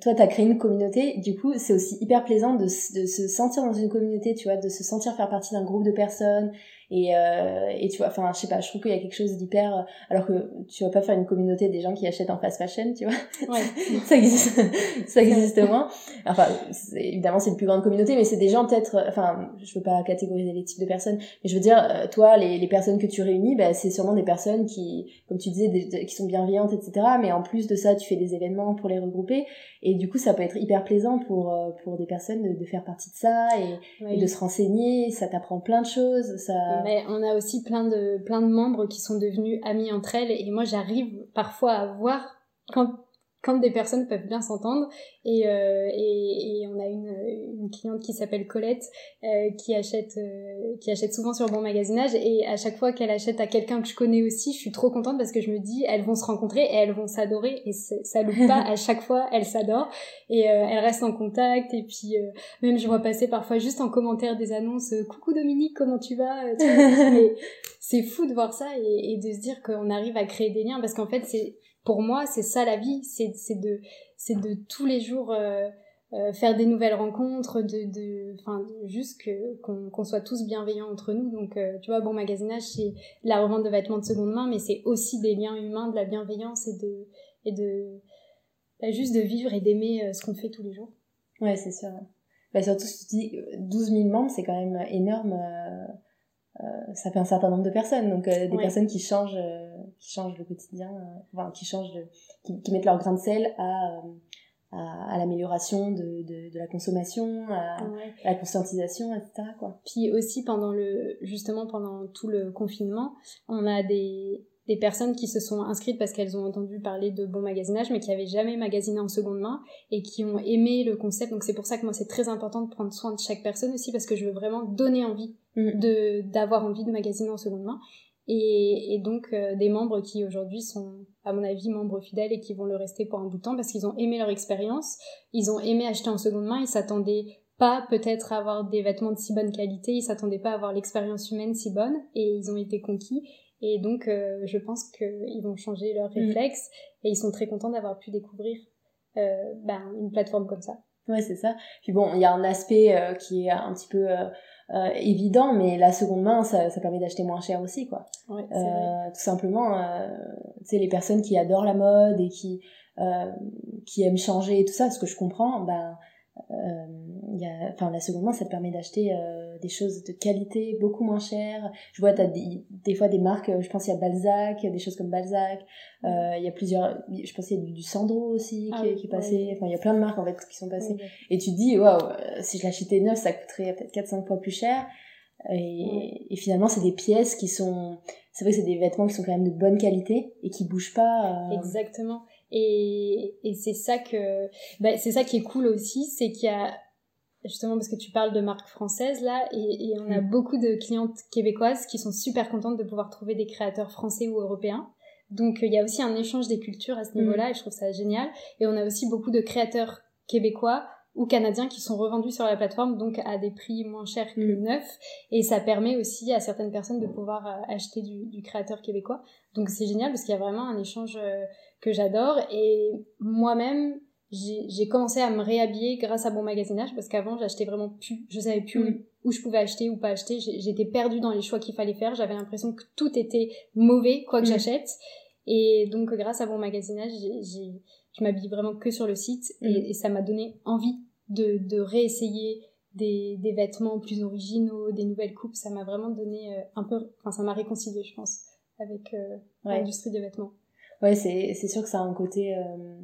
toi, tu as créé une communauté, du coup, c'est aussi hyper plaisant de, de, se sentir dans une communauté, tu vois, de se sentir faire partie d'un groupe de personnes et, euh, et tu vois, enfin, je sais pas, je trouve qu'il y a quelque chose d'hyper. Alors que tu vas pas faire une communauté des gens qui achètent en fast fashion, tu vois. Ouais. ça existe, ça existe moins. Enfin, évidemment, c'est une plus grande communauté, mais c'est des gens peut-être. Enfin, je veux pas catégoriser les types de personnes, mais je veux dire, euh, toi, les, les personnes que tu réunis, bah, c'est sûrement des personnes qui, comme tu disais, des, qui sont bienveillantes, etc. Mais en plus de ça, tu fais des événements pour les regrouper, et du coup, ça peut être hyper plaisant pour euh, pour des personnes de, de faire partie de ça et, et de se renseigner. Ça t'apprend plein de choses. Ça mais on a aussi plein de, plein de membres qui sont devenus amis entre elles. Et moi j'arrive parfois à voir quand quand des personnes peuvent bien s'entendre. Et, euh, et, et, on a une, une cliente qui s'appelle Colette euh, qui achète euh, qui achète souvent sur Bon Magasinage. Et à chaque fois qu'elle achète à quelqu'un que je connais aussi, je suis trop contente parce que je me dis elles vont se rencontrer et elles vont s'adorer. Et ça loupe pas. À chaque fois elles s'adorent. Et euh, elles restent en contact. Et puis euh, même je vois passer parfois juste en commentaire des annonces coucou Dominique comment tu vas? C'est fou de voir ça et, et de se dire qu'on arrive à créer des liens. Parce qu'en fait c'est pour moi, c'est ça la vie, c'est de c'est de tous les jours euh, euh, faire des nouvelles rencontres, de de enfin juste qu'on soit tous bienveillants entre nous. Donc euh, tu vois, bon magasinage c'est la revente de vêtements de seconde main, mais c'est aussi des liens humains, de la bienveillance et de et de bah, juste de vivre et d'aimer ce qu'on fait tous les jours. Ouais, c'est sûr. Bah, surtout si tu dis 12 000 membres, c'est quand même énorme. Ça fait un certain nombre de personnes donc des personnes qui changent qui changent le quotidien enfin qui changent qui, qui, mettent leur grain de sel à à, à l'amélioration de, de, de, la consommation, à, la conscientisation, etc. Quoi. Puis aussi pendant le justement pendant tout le confinement, on a des des personnes qui se sont inscrites parce qu'elles ont entendu parler de bon magasinage mais qui avaient jamais magasiné en seconde main et qui ont aimé le concept donc c'est pour ça que moi c'est très important de prendre soin de chaque personne aussi parce que je veux vraiment donner envie mm. de d'avoir envie de magasiner en seconde main et, et donc euh, des membres qui aujourd'hui sont à mon avis membres fidèles et qui vont le rester pour un bout de temps parce qu'ils ont aimé leur expérience ils ont aimé acheter en seconde main ils s'attendaient pas peut-être à avoir des vêtements de si bonne qualité, ils s'attendaient pas à avoir l'expérience humaine si bonne et ils ont été conquis et donc, euh, je pense qu'ils vont changer leurs mm. réflexes et ils sont très contents d'avoir pu découvrir euh, ben, une plateforme comme ça. Ouais, c'est ça. Puis bon, il y a un aspect euh, qui est un petit peu euh, euh, évident, mais la seconde main, ça, ça permet d'acheter moins cher aussi, quoi. Ouais, vrai. Tout simplement, tu sais, les personnes qui adorent la mode et qui qui aiment changer et tout ça, ce que je comprends, ben il y a, enfin, la seconde main, ça te permet d'acheter des choses de qualité beaucoup moins chères. Je vois, t'as des, des fois des marques, je pense il y a Balzac, des choses comme Balzac. Euh, il y a plusieurs, je pense qu'il y a du, Sandro aussi qui, ah est, qui est passé. Enfin, il y a plein de marques en fait qui sont passées. Et tu te dis, waouh, si je l'achetais neuf, ça coûterait peut-être 4-5 fois plus cher. Et, et finalement, c'est des pièces qui sont, c'est vrai que c'est des vêtements qui sont quand même de bonne qualité et qui bougent pas. Euh... Exactement. Et, et c'est ça que, bah, c'est ça qui est cool aussi, c'est qu'il y a justement parce que tu parles de marques françaises là, et, et on a mm. beaucoup de clientes québécoises qui sont super contentes de pouvoir trouver des créateurs français ou européens. Donc il y a aussi un échange des cultures à ce mm. niveau-là, et je trouve ça génial. Et on a aussi beaucoup de créateurs québécois ou canadiens qui sont revendus sur la plateforme, donc à des prix moins chers que le mm. neuf. Et ça permet aussi à certaines personnes de pouvoir euh, acheter du, du créateur québécois. Donc c'est génial parce qu'il y a vraiment un échange euh, que j'adore. Et moi-même, j'ai commencé à me réhabiller grâce à bon magasinage parce qu'avant j'achetais vraiment plus, je savais plus mm. où, je pouvais acheter ou pas acheter. J'étais perdue dans les choix qu'il fallait faire. J'avais l'impression que tout était mauvais quoi que mm. j'achète. Et donc grâce à bon magasinage, j'ai je m'habille vraiment que sur le site et, mm. et ça m'a donné envie de, de réessayer des, des, vêtements plus originaux, des nouvelles coupes. Ça m'a vraiment donné euh, un peu, enfin ça m'a réconcilié je pense avec euh, l'industrie des vêtements. Ouais, c'est sûr que ça a un côté euh,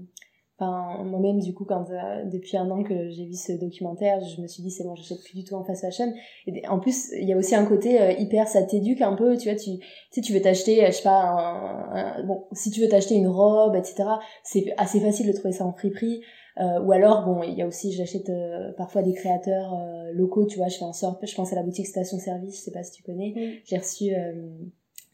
Enfin, moi-même, du coup, quand euh, depuis un an que j'ai vu ce documentaire, je me suis dit c'est bon, j'achète plus du tout en fast fashion. Et en plus, il y a aussi un côté euh, hyper, ça t'éduque un peu, tu vois, tu, tu sais, tu veux t'acheter, je sais pas, un, bon, si tu veux t'acheter une robe, etc. C'est assez facile de trouver ça en friperie. Euh, ou alors, bon, il y a aussi, j'achète euh, parfois des créateurs locaux, tu vois, je fais en sorte, je pense à la boutique Station Service, je sais pas si tu connais, j'ai reçu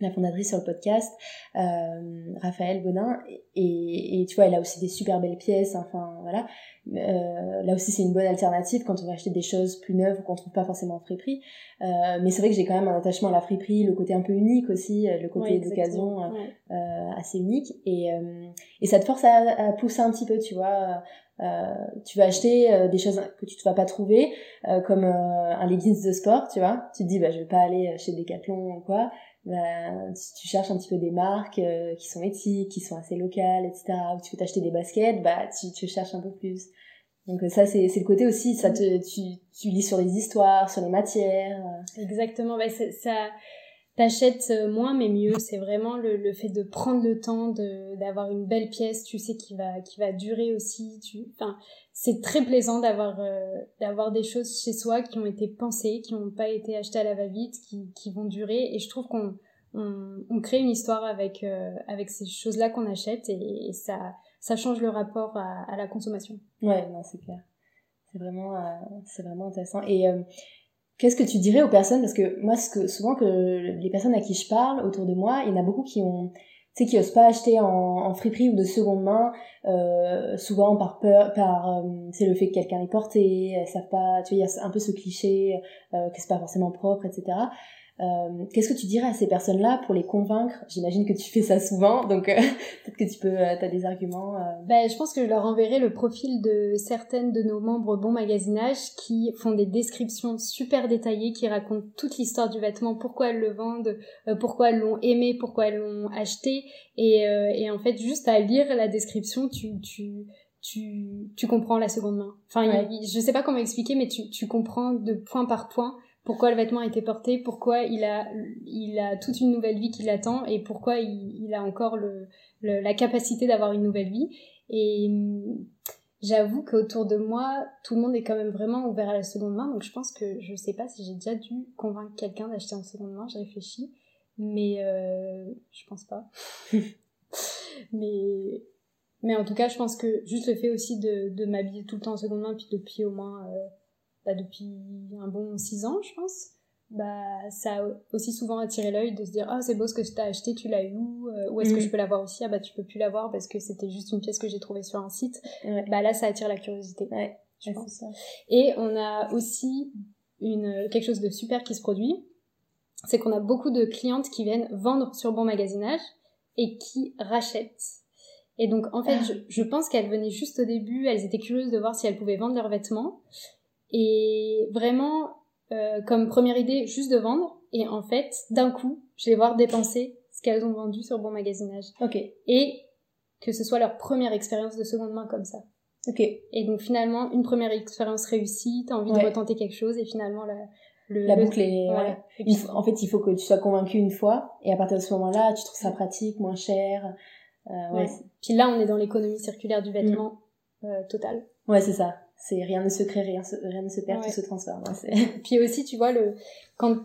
la fondatrice sur le podcast, euh, Raphaël Bonin, et, et, tu vois, elle a aussi des super belles pièces, enfin voilà. Euh, là aussi, c'est une bonne alternative quand on va acheter des choses plus neuves ou qu'on trouve pas forcément en friperie. Euh, mais c'est vrai que j'ai quand même un attachement à la friperie, le côté un peu unique aussi, le côté d'occasion euh, assez unique, et, euh, et ça te force à, à, pousser un petit peu, tu vois. Euh, tu vas acheter des choses que tu ne vas pas trouver, comme un leggings de sport, tu vois. Tu te dis, bah, je vais pas aller chez Decathlon ou quoi bah, tu cherches un petit peu des marques euh, qui sont éthiques, qui sont assez locales, etc., ou tu veux t'acheter des baskets, bah, tu, tu cherches un peu plus. Donc euh, ça, c'est le côté aussi, ça te, tu, tu lis sur les histoires, sur les matières. Euh. Exactement, bah, ça, t'achètes moins mais mieux. C'est vraiment le, le fait de prendre le temps de d'avoir une belle pièce, tu sais, qui va, qui va durer aussi. Tu, enfin, c'est très plaisant d'avoir euh, d'avoir des choses chez soi qui ont été pensées, qui n'ont pas été achetées à la va-vite, qui, qui vont durer. Et je trouve qu'on on, on crée une histoire avec euh, avec ces choses-là qu'on achète et, ça ça change le rapport à, à la consommation. Ouais, non, c'est clair. C'est vraiment euh, c'est vraiment intéressant. Et qu'est-ce que tu dirais aux personnes? Parce que moi ce que souvent que les personnes à qui je parle autour de moi, il y en a beaucoup qui ont tu sais, qui osent pas acheter en, en friperie ou de seconde main, euh, souvent par peur, par euh, c'est le fait que quelqu'un est porté, elles savent pas, tu vois, il y a un peu ce cliché euh, que c'est pas forcément propre, etc. Euh, Qu'est-ce que tu dirais à ces personnes-là pour les convaincre? J'imagine que tu fais ça souvent, donc euh, peut-être que tu peux, euh, as des arguments. Euh. Ben, je pense que je leur enverrai le profil de certaines de nos membres Bon Magasinage qui font des descriptions super détaillées, qui racontent toute l'histoire du vêtement, pourquoi elles le vendent, pourquoi elles l'ont aimé, pourquoi elles l'ont acheté, et, et en fait juste à lire la description, tu, tu tu, tu comprends la seconde main. Enfin, je sais pas comment expliquer, mais tu, tu comprends de point par point pourquoi le vêtement a été porté, pourquoi il a, il a toute une nouvelle vie qui l'attend et pourquoi il, a encore le, la capacité d'avoir une nouvelle vie. Et hum, j'avoue qu'autour de moi, tout le monde est quand même vraiment ouvert à la seconde main, donc je pense que je sais pas si j'ai déjà dû convaincre quelqu'un d'acheter en seconde main, j'ai réfléchi, mais euh, je pense pas. mais mais en tout cas, je pense que juste le fait aussi de, de m'habiller tout le temps en seconde main, puis depuis au moins euh, bah, depuis un bon six ans, je pense, bah, ça a aussi souvent attiré l'œil de se dire ah c'est beau ce que tu as acheté tu l'as eu où euh, où est-ce que mm. je peux l'avoir aussi? Ah bah tu peux plus l'avoir parce que c'était juste une pièce que j'ai trouvée sur un site. Bah là ça attire la curiosité ouais, je pense. ça. et on a aussi une quelque chose de super qui se produit c'est qu'on a beaucoup de clientes qui viennent vendre sur bon magasinage et qui rachètent. Et donc en fait ah. je, je pense qu'elles venaient juste au début elles étaient curieuses de voir si elles pouvaient vendre leurs vêtements et vraiment, euh, comme première idée, juste de vendre. Et en fait, d'un coup, je vais voir dépenser ce qu'elles ont vendu sur Bon Magasinage. Ok. Et que ce soit leur première expérience de seconde main comme ça. Ok. Et donc finalement, une première expérience réussie, t'as envie de retenter quelque chose et finalement, la, la boucle est en fait il faut que tu sois convaincu une fois et à partir de ce moment-là tu trouves ça pratique moins cher euh, ouais. puis là on est dans l'économie circulaire du vêtement mm. euh, total ouais c'est ça c'est rien ne se crée rien, rien ne se perd tout se transforme puis aussi tu vois le quand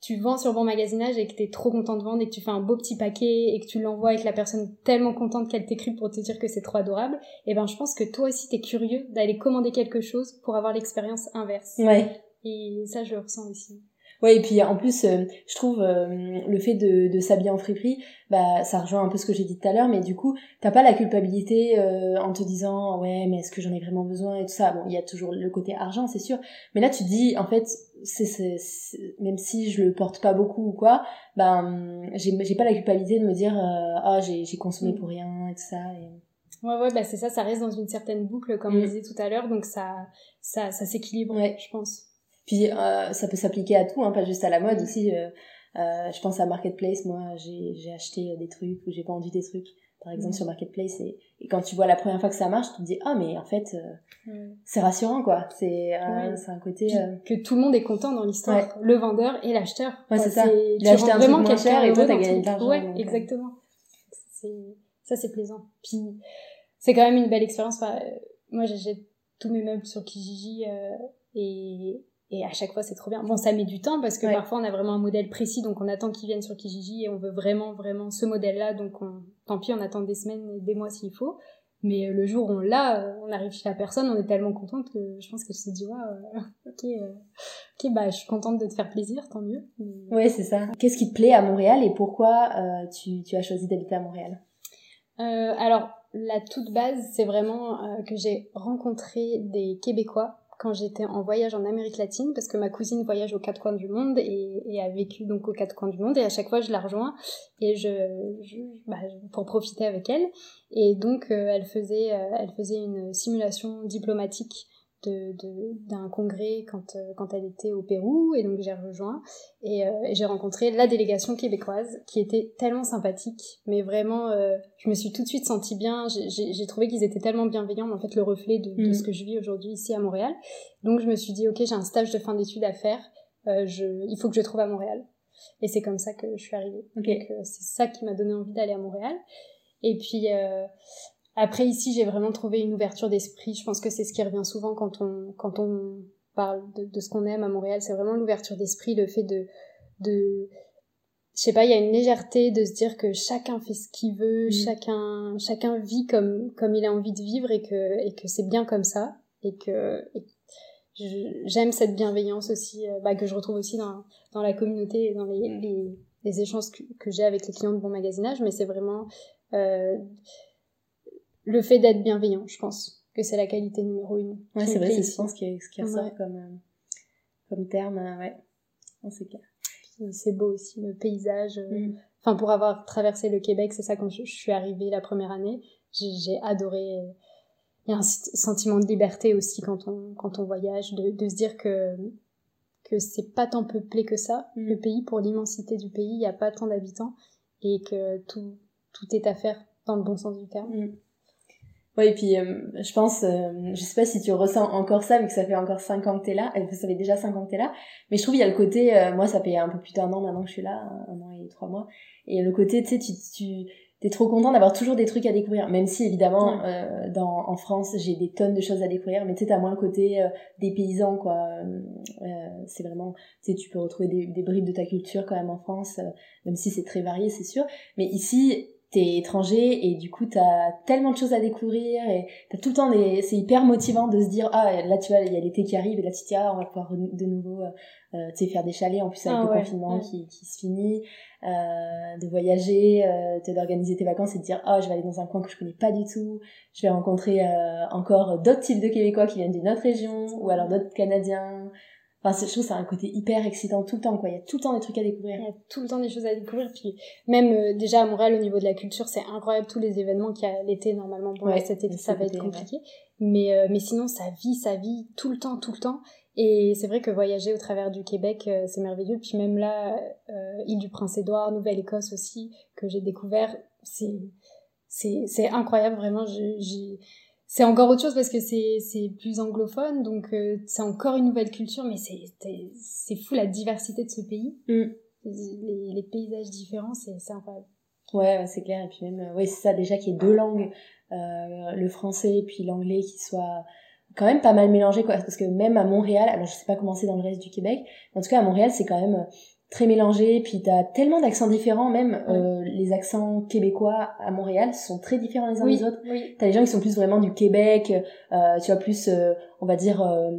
tu vends sur bon magasinage et que t'es trop content de vendre et que tu fais un beau petit paquet et que tu l'envoies et que la personne est tellement contente qu'elle t'écrit pour te dire que c'est trop adorable, et eh ben je pense que toi aussi t'es curieux d'aller commander quelque chose pour avoir l'expérience inverse. Ouais. Et ça je le ressens aussi. Ouais, et puis en plus, euh, je trouve euh, le fait de, de s'habiller en friperie, bah ça rejoint un peu ce que j'ai dit tout à l'heure, mais du coup, t'as pas la culpabilité euh, en te disant ouais, mais est-ce que j'en ai vraiment besoin? et tout ça. Bon, il y a toujours le côté argent, c'est sûr, mais là tu te dis en fait, c'est même si je le porte pas beaucoup ou quoi, ben j'ai j'ai pas la culpabilité de me dire ah j'ai j'ai consommé mm. pour rien et tout ça. Et... Ouais, ouais, bah c'est ça, ça reste dans une certaine boucle, comme on mm. disait tout à l'heure, donc ça, ça, ça s'équilibre, ouais. je pense. Puis euh, ça peut s'appliquer à tout, hein, pas juste à la mode aussi. Euh, euh, je pense à Marketplace, moi j'ai acheté des trucs ou j'ai vendu des trucs, par exemple mm. sur Marketplace, et, et, quand tu vois la première fois que ça marche, tu te dis ah mais en fait c'est rassurant quoi. C'est c'est un côté que tout le monde est content dans l'histoire, le vendeur et l'acheteur. Ouais c'est ça. Il a acheté un vraiment truc cher et toi t'as gagné de l'argent. Ouais exactement. C'est ça c'est plaisant. Puis c'est quand même une belle expérience. moi j'ai tous mes meubles sur Kijiji et et à chaque fois, c'est trop bien. Bon, ça met du temps parce que parfois, on a vraiment un modèle précis, donc on attend qu'ils viennent sur Kijiji et on veut vraiment, vraiment ce modèle-là. Donc, on... tant pis, on attend des semaines et des mois s'il faut. Mais euh, le jour où on l'a, euh, on arrive chez la personne, on est tellement contente que je pense qu'elle se dit, ouais, euh, ok, ok, bah, je suis contente de te faire plaisir, tant mieux. Oui, c'est ça. Qu'est-ce qui te plaît à Montréal et pourquoi tu, tu as choisi d'habiter à Montréal? Alors, la toute base, c'est vraiment que j'ai rencontré des Québécois quand j'étais en voyage en Amérique latine parce que ma cousine voyage aux quatre coins du monde et, a vécu donc aux quatre coins du monde et à chaque fois je la rejoins et je, je bah, pour profiter avec elle. Et donc euh, elle faisait euh, elle faisait une simulation diplomatique d'un congrès quand, euh, quand elle était au Pérou et donc j'ai rejoint et, euh, j'ai rencontré la délégation québécoise qui était tellement sympathique mais vraiment euh, je me suis tout de suite sentie bien j'ai trouvé qu'ils étaient tellement bienveillants en fait le reflet de, de mm. ce que je vis aujourd'hui ici à Montréal donc je me suis dit ok j'ai un stage de fin d'études à faire je, il faut que je trouve à Montréal et c'est comme ça que je suis arrivée okay. donc c'est ça qui m'a donné envie d'aller à Montréal et puis après ici, j'ai vraiment trouvé une ouverture d'esprit. Je pense que c'est ce qui revient souvent quand on quand on parle de, de ce qu'on aime à Montréal, c'est vraiment l'ouverture d'esprit, le fait de de je sais pas, il y a une légèreté de se dire que chacun fait ce qu'il veut, mm. chacun chacun vit comme comme il a envie de vivre et que et que c'est bien comme ça et que j'aime cette bienveillance aussi euh, bah, que je retrouve aussi dans dans la communauté et dans les les, les échanges que, que j'ai avec les clients de bon magasinage, mais c'est vraiment euh, le fait d'être bienveillant, je pense que c'est la qualité numéro une. Ouais, c'est vrai, c'est ce qui, ce qui ressort comme, euh, comme terme, euh, ouais. C'est clair. C'est beau aussi, le paysage. Euh, mm. Enfin, pour avoir traversé le Québec, c'est ça quand je, suis arrivée la première année, j'ai adoré. Il y a un sentiment de liberté aussi quand on, quand on voyage, de, de se dire que, que c'est pas tant peuplé que ça, mm. le pays, pour l'immensité du pays, il n'y a pas tant d'habitants, et que tout, tout est à faire dans le bon sens du terme. Mm. Oui, et puis euh, je pense, euh, je sais pas si tu ressens encore ça, vu que ça fait encore 5 ans que t'es là, euh, ça fait déjà 5 ans que t'es là, mais je trouve il y a le côté, moi ça fait un peu plus d'un an maintenant que je suis là, un an et trois mois, et le côté, tu sais, tu, tu t'es trop content d'avoir toujours des trucs à découvrir, même si évidemment dans en France j'ai des tonnes de choses à découvrir, mais tu sais t'as moins le côté des paysans quoi, c'est vraiment, tu sais tu peux retrouver des, des bribes de ta culture quand même en France, même si c'est très varié c'est sûr, mais ici t'es étranger et du coup t'as tellement de choses à découvrir et t'as tout le temps des c'est hyper motivant de se dire ah là tu vois il y a l'été qui arrive et là tu te dis ah on va pouvoir de nouveau euh, euh, tu sais faire des chalets. En plus avec ah le confinement qui, qui se finit euh, de voyager euh, d'organiser tes vacances et de dire ah je vais aller dans un coin que je connais pas du tout. Je vais rencontrer encore d'autres types de québécois qui viennent d'une autre région ou alors d'autres canadiens Enfin, je trouve que c'est un côté hyper excitant tout le temps, quoi. Il y a tout le temps des trucs à découvrir. Il y a tout le temps des choses à découvrir. Puis même euh, déjà à Montréal, au niveau de la culture, c'est incroyable tous les événements qu'il y a l'été normalement. Bon, ouais, cet été, ça va être compliqué. Mais euh, mais sinon, ça vit, ça vit tout le temps, tout le temps. Et c'est vrai que voyager au travers du Québec, euh, c'est merveilleux. Puis même là, île du Prince-Édouard, Nouvelle-Écosse aussi, que j'ai découvert, c'est incroyable vraiment. J'ai c'est encore autre chose parce que c'est c'est plus anglophone donc euh, c'est encore une nouvelle culture mais c'est c'est fou la diversité de ce pays. Mm. les, les, paysages différents c'est c'est incroyable. Ouais c'est clair. Et puis même ouais c'est ça déjà qu'il y ait deux langues euh, le français et puis l'anglais qui soient quand même pas mal mélangés quoi. Parce que même à Montréal alors je sais pas comment c'est dans le reste du Québec mais en tout cas à Montréal c'est quand même très mélangé, puis t'as tellement d'accents différents, même euh, les accents québécois à Montréal sont très différents les uns des autres. Oui. T'as les gens qui sont plus vraiment du Québec, euh, tu vois plus, euh, on va dire euh,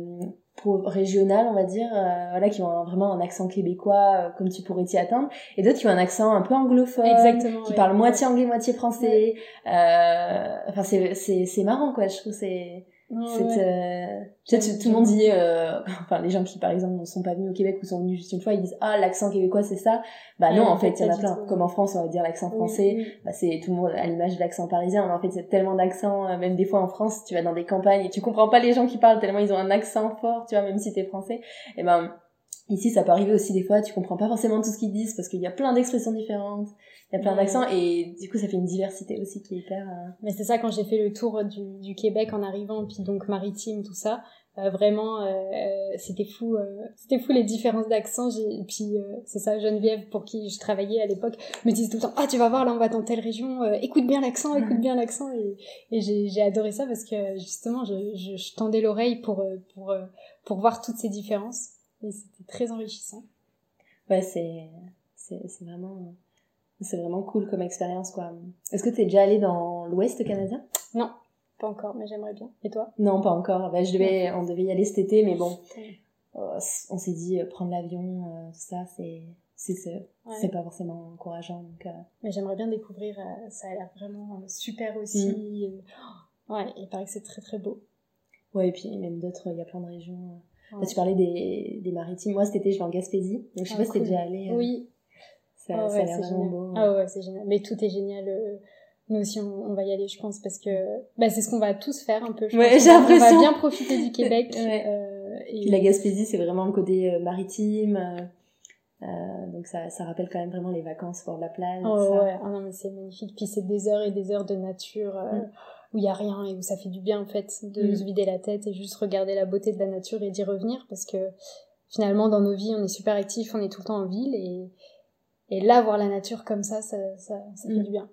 régional, on va dire, euh, voilà, qui ont vraiment un accent québécois comme tu pourrais t'y attendre, et d'autres qui ont un accent un peu anglophone, Exactement, qui parlent moitié anglais, moitié français. enfin c'est c'est c'est marrant quoi, je trouve c'est euh, peut-être tout le monde dit, euh, enfin les gens qui par exemple ne sont pas venus au Québec ou sont venus juste une fois, ils disent ah l'accent québécois c'est ça? Bah non en fait il y en a plein. Comme en France on va dire l'accent français, bah c'est tout le monde à l'image de l'accent parisien. Mais en fait il y a tellement d'accents, euh, même des fois en France tu vas dans des campagnes et tu comprends pas les gens qui parlent tellement ils ont un accent fort, tu vois même si t'es français. Et ben ici ça peut arriver aussi des fois tu comprends pas forcément tout ce qu'ils disent parce qu'il y a plein d'expressions différentes il y a plein d'accents et du coup ça fait une diversité aussi qui est hyper euh, mais c'est ça quand j'ai fait le tour du, du Québec en arrivant puis donc maritime tout ça euh, vraiment euh, c'était fou c'était fou les différences d'accents et puis c'est ça Geneviève pour qui je travaillais à l'époque me disait tout le temps ah tu vas voir là on va dans telle région écoute bien l'accent écoute bien l'accent et, et j'ai adoré ça parce que justement je, je, je tendais l'oreille pour pour pour voir toutes ces différences. Et c'était très enrichissant. Ouais c'est c'est c'est vraiment c'est vraiment cool comme expérience, quoi. Est-ce que tu es déjà allé dans l'Ouest canadien? Non, pas encore, mais j'aimerais bien. Et toi? Non, pas encore. Bah, je devais, on devait y aller cet été, mais bon, euh, on s'est dit euh, prendre l'avion, euh, tout ça, c'est c'est pas forcément encourageant. Donc, Mais j'aimerais bien découvrir, ça a l'air vraiment super aussi. Mm. Ouais, il paraît que c'est très très beau. Ouais, et puis même d'autres, il y a plein de régions. tu parlais des, des maritimes. Moi, cet été, je vais en Gaspésie. Donc, je sais ah, pas si t'es déjà allé. Oui, ça, ah ouais, ça vraiment beau. Ah ouais, c'est génial. Mais tout est génial. Euh, nous aussi, on, va y aller, je pense, parce que bah, c'est ce qu'on va tous faire un peu. Je ouais, j'ai l'impression. On va bien profiter du Québec. euh, et... la Gaspésie, c'est vraiment le côté euh, maritime. Euh, donc ça, ça rappelle quand même vraiment les vacances pour la plage. Oh, ouais, ah non, mais c'est magnifique. Puis c'est des heures et des heures de nature mm. où il y a rien et où ça fait du bien en fait de mm. se vider la tête et juste regarder la beauté de la nature et d'y revenir parce que finalement dans nos vies on est super actifs, on est tout le temps en ville et et là, voir la nature comme ça, ça, ça, ça fait mm. du bien.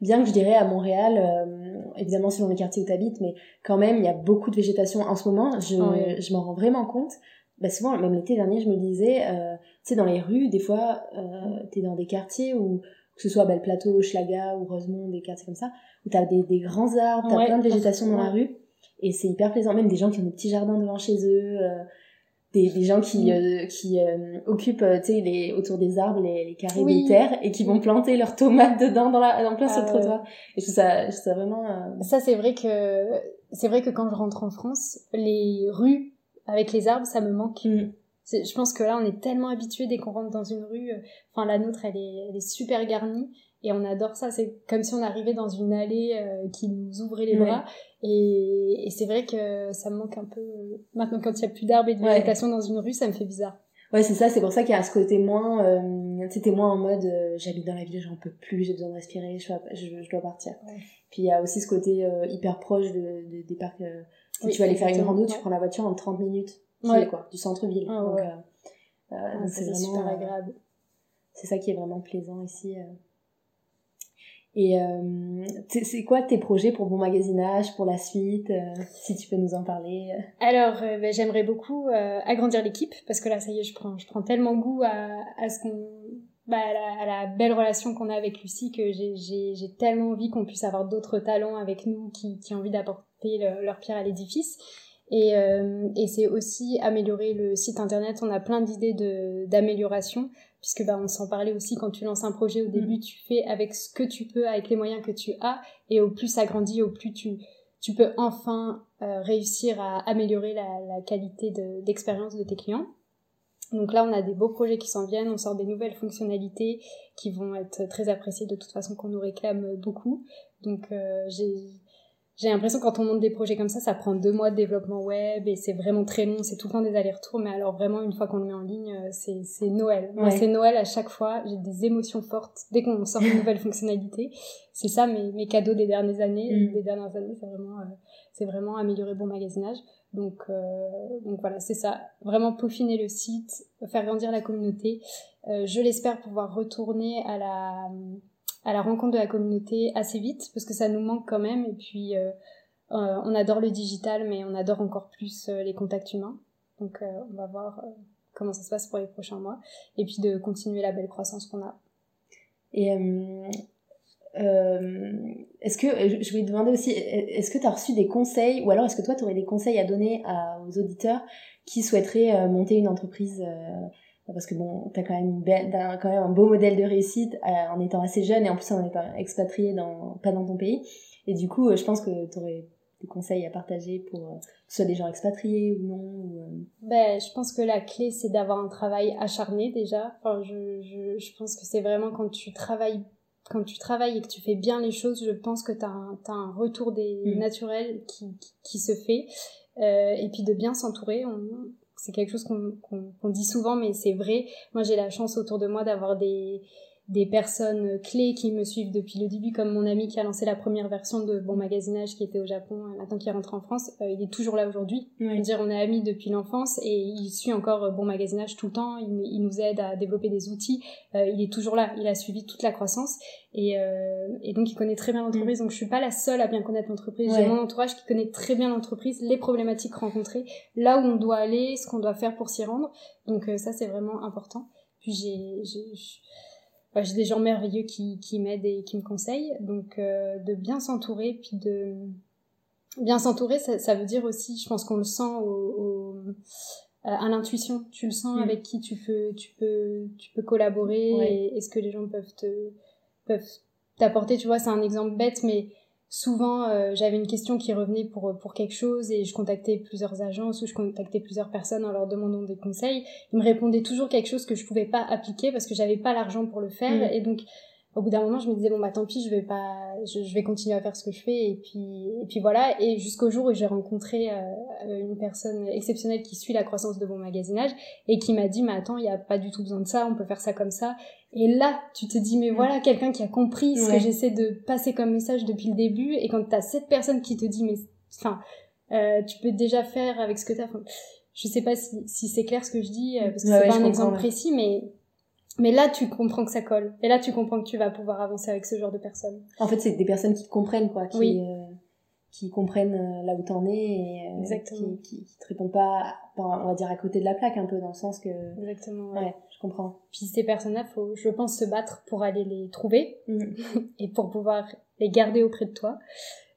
Bien que je dirais à Montréal, euh, évidemment selon les quartiers où tu habites, mais quand même, il y a beaucoup de végétation en ce moment. Je, je m'en rends vraiment compte. Bah souvent, même l'été dernier, je me disais, euh, tu sais, dans les rues, des fois, euh, t'es dans des quartiers où, que ce soit bah, le plateau, Schlaga ou Rosemont, des quartiers comme ça, où t'as des, des grands arbres, t'as plein de végétation dans la rue. Et c'est hyper plaisant. Même des gens qui ont des petits jardins devant chez eux. Euh, des, des gens qui, euh, qui euh, occupent euh, tu sais les autour des arbres les, les carrés des terres et qui vont planter leurs tomates dedans dans la en plein sur le trottoir et je trouve ça je trouve ça vraiment ça c'est vrai que c'est vrai que quand je rentre en France les rues avec les arbres ça me manque. Mm. Je pense que là on est tellement habitué dès qu'on rentre dans une rue enfin la nôtre elle est elle est super garnie et on adore ça c'est comme si on arrivait dans une allée qui nous ouvrait les bras et, et c'est vrai que ça me manque un peu. Maintenant, quand il y a plus d'arbres et de végétation dans une rue, ça me fait bizarre. Ouais, c'est ça, c'est pour ça qu'il y a ce côté moins, euh, c'était moins en mode euh, j'habite dans la ville, j'en peux plus, j'ai besoin de respirer, je dois, je, dois partir. Puis il y a aussi ce côté euh, hyper proche de, des parcs. Euh, si tu vas aller faire une rando, tu prends la voiture en 30 minutes, quoi, du centre-ville. Ah, Donc, ah, c'est vraiment super agréable. C'est ça qui est vraiment plaisant ici. Et euh, c'est quoi tes projets pour Bon Magasinage, pour la suite euh, Si tu peux nous en parler. Alors, euh, ben, j'aimerais beaucoup euh, agrandir l'équipe parce que là, ça y est, je prends, je prends tellement goût à, à ce qu'on, bah, à, la, à, la, belle relation qu'on a avec Lucie que j'ai tellement envie qu'on puisse avoir d'autres talents avec nous qui, qui ont envie d'apporter leur pierre à l'édifice. Et, et c'est aussi améliorer le site internet. On a plein d'idées d'amélioration puisque bah, on s'en parlait aussi quand tu lances un projet au début, mm. tu fais avec ce que tu peux, avec les moyens que tu as, et au plus ça grandit, au plus tu, tu peux enfin euh, réussir à améliorer la, la qualité d'expérience de, tes clients. Donc là, on a des beaux projets qui s'en viennent, on sort des nouvelles fonctionnalités qui vont être très appréciées de toute façon, qu'on nous réclame beaucoup. Donc euh, j'ai j'ai l'impression quand on monte des projets comme ça, ça prend deux mois de développement web et c'est vraiment très long, c'est tout le temps des allers-retours. Mais alors vraiment, une fois qu'on le met en ligne, euh, c'est, c'est Noël. Moi, c'est Noël à chaque fois. J'ai des émotions fortes dès qu'on sort une nouvelle fonctionnalité. C'est ça mes, mes cadeaux des dernières années. Mm. Des dernières années, c'est vraiment, euh, c'est vraiment améliorer bon magasinage. Donc, euh, donc voilà, c'est ça. Vraiment peaufiner le site, faire grandir la communauté. Euh, je l'espère pouvoir retourner à la, à la rencontre de la communauté assez vite parce que ça nous manque quand même. Et puis, euh, on adore le digital, mais on adore encore plus les contacts humains. Donc, on va voir comment ça se passe pour les prochains mois. Et puis de continuer la belle croissance qu'on a. Et euh, est-ce que, je voulais demander aussi, est-ce que tu as reçu des conseils, ou alors est-ce que toi, tu aurais des conseils à donner aux auditeurs qui souhaiteraient euh, monter une entreprise euh, parce que bon, tu as quand même, quand même un beau modèle de réussite en étant assez jeune et en plus en étant expatrié dans, pas dans ton pays. Et du coup, je pense que tu aurais des conseils à partager pour que ce soit des gens expatriés ou non ben, Je pense que la clé, c'est d'avoir un travail acharné déjà. Enfin, je, je, je pense que c'est vraiment quand tu travailles quand tu travailles et que tu fais bien les choses, je pense que tu as, as, un retour des mm. naturels qui, qui, se fait. Euh, et puis de bien s'entourer. C'est quelque chose qu'on dit souvent, mais c'est vrai. Moi, j'ai la chance autour de moi d'avoir des, des personnes clés qui me suivent depuis le début, comme mon ami qui a lancé la première version de Bon Magasinage qui était au Japon, euh, maintenant qui est rentré en France, euh, il est toujours là aujourd'hui. Veux dire, on est amis depuis l'enfance et il suit encore euh, Bon Magasinage tout le temps, il, il, nous aide à développer des outils, il est toujours là, il a suivi toute la croissance et, et donc il connaît très bien l'entreprise. Mm. Donc je suis pas la seule à bien connaître l'entreprise, j'ai mon entourage qui connaît très bien l'entreprise, les problématiques rencontrées, là où on doit aller, ce qu'on doit faire pour s'y rendre. Donc ça c'est vraiment important. Puis j'ai j'ai des gens merveilleux qui, qui m'aident et qui me conseillent. Donc, euh, de bien s'entourer, puis de bien s'entourer, ça, ça, veut dire aussi, je pense qu'on le sent au, à l'intuition. Tu le sens mm. avec qui tu peux, tu peux, tu peux collaborer et, ce que les gens peuvent te, peuvent t'apporter. Tu vois, c'est un exemple bête, mais souvent euh, j'avais une question qui revenait pour pour quelque chose et je contactais plusieurs agences ou je contactais plusieurs personnes en leur demandant des conseils ils me répondaient toujours quelque chose que je pouvais pas appliquer parce que j'avais pas l'argent pour le faire mm. et donc au bout d'un moment, je me disais bon bah tant pis, je vais pas, je, vais continuer à faire ce que je fais et puis et puis voilà. Et jusqu'au jour où j'ai rencontré euh, une personne exceptionnelle qui suit la croissance de mon magasinage et qui m'a dit mais attends, il y a pas du tout besoin de ça, on peut faire ça comme ça. Et là, tu te dis mais voilà quelqu'un qui a compris ce que j'essaie de passer comme message depuis le début. Et quand t'as cette personne qui te dit mais enfin euh, tu peux déjà faire avec ce que t'as. Enfin, je sais pas si, si c'est clair ce que je dis euh, parce que c'est pas un exemple précis, mais mais là, tu comprends que ça colle. Et là, tu comprends que tu vas pouvoir avancer avec ce genre de personnes. En fait, c'est des personnes qui te comprennent, quoi. Qui, euh, qui comprennent euh, là où t'en es et euh, Exactement. Qui, qui, te répondent pas, on va dire, à côté de la plaque, un peu, dans le sens que... Exactement. Ouais, je comprends. Puis ces personnes-là, faut, je pense, se battre pour aller les trouver mm. et pour pouvoir les garder auprès de toi.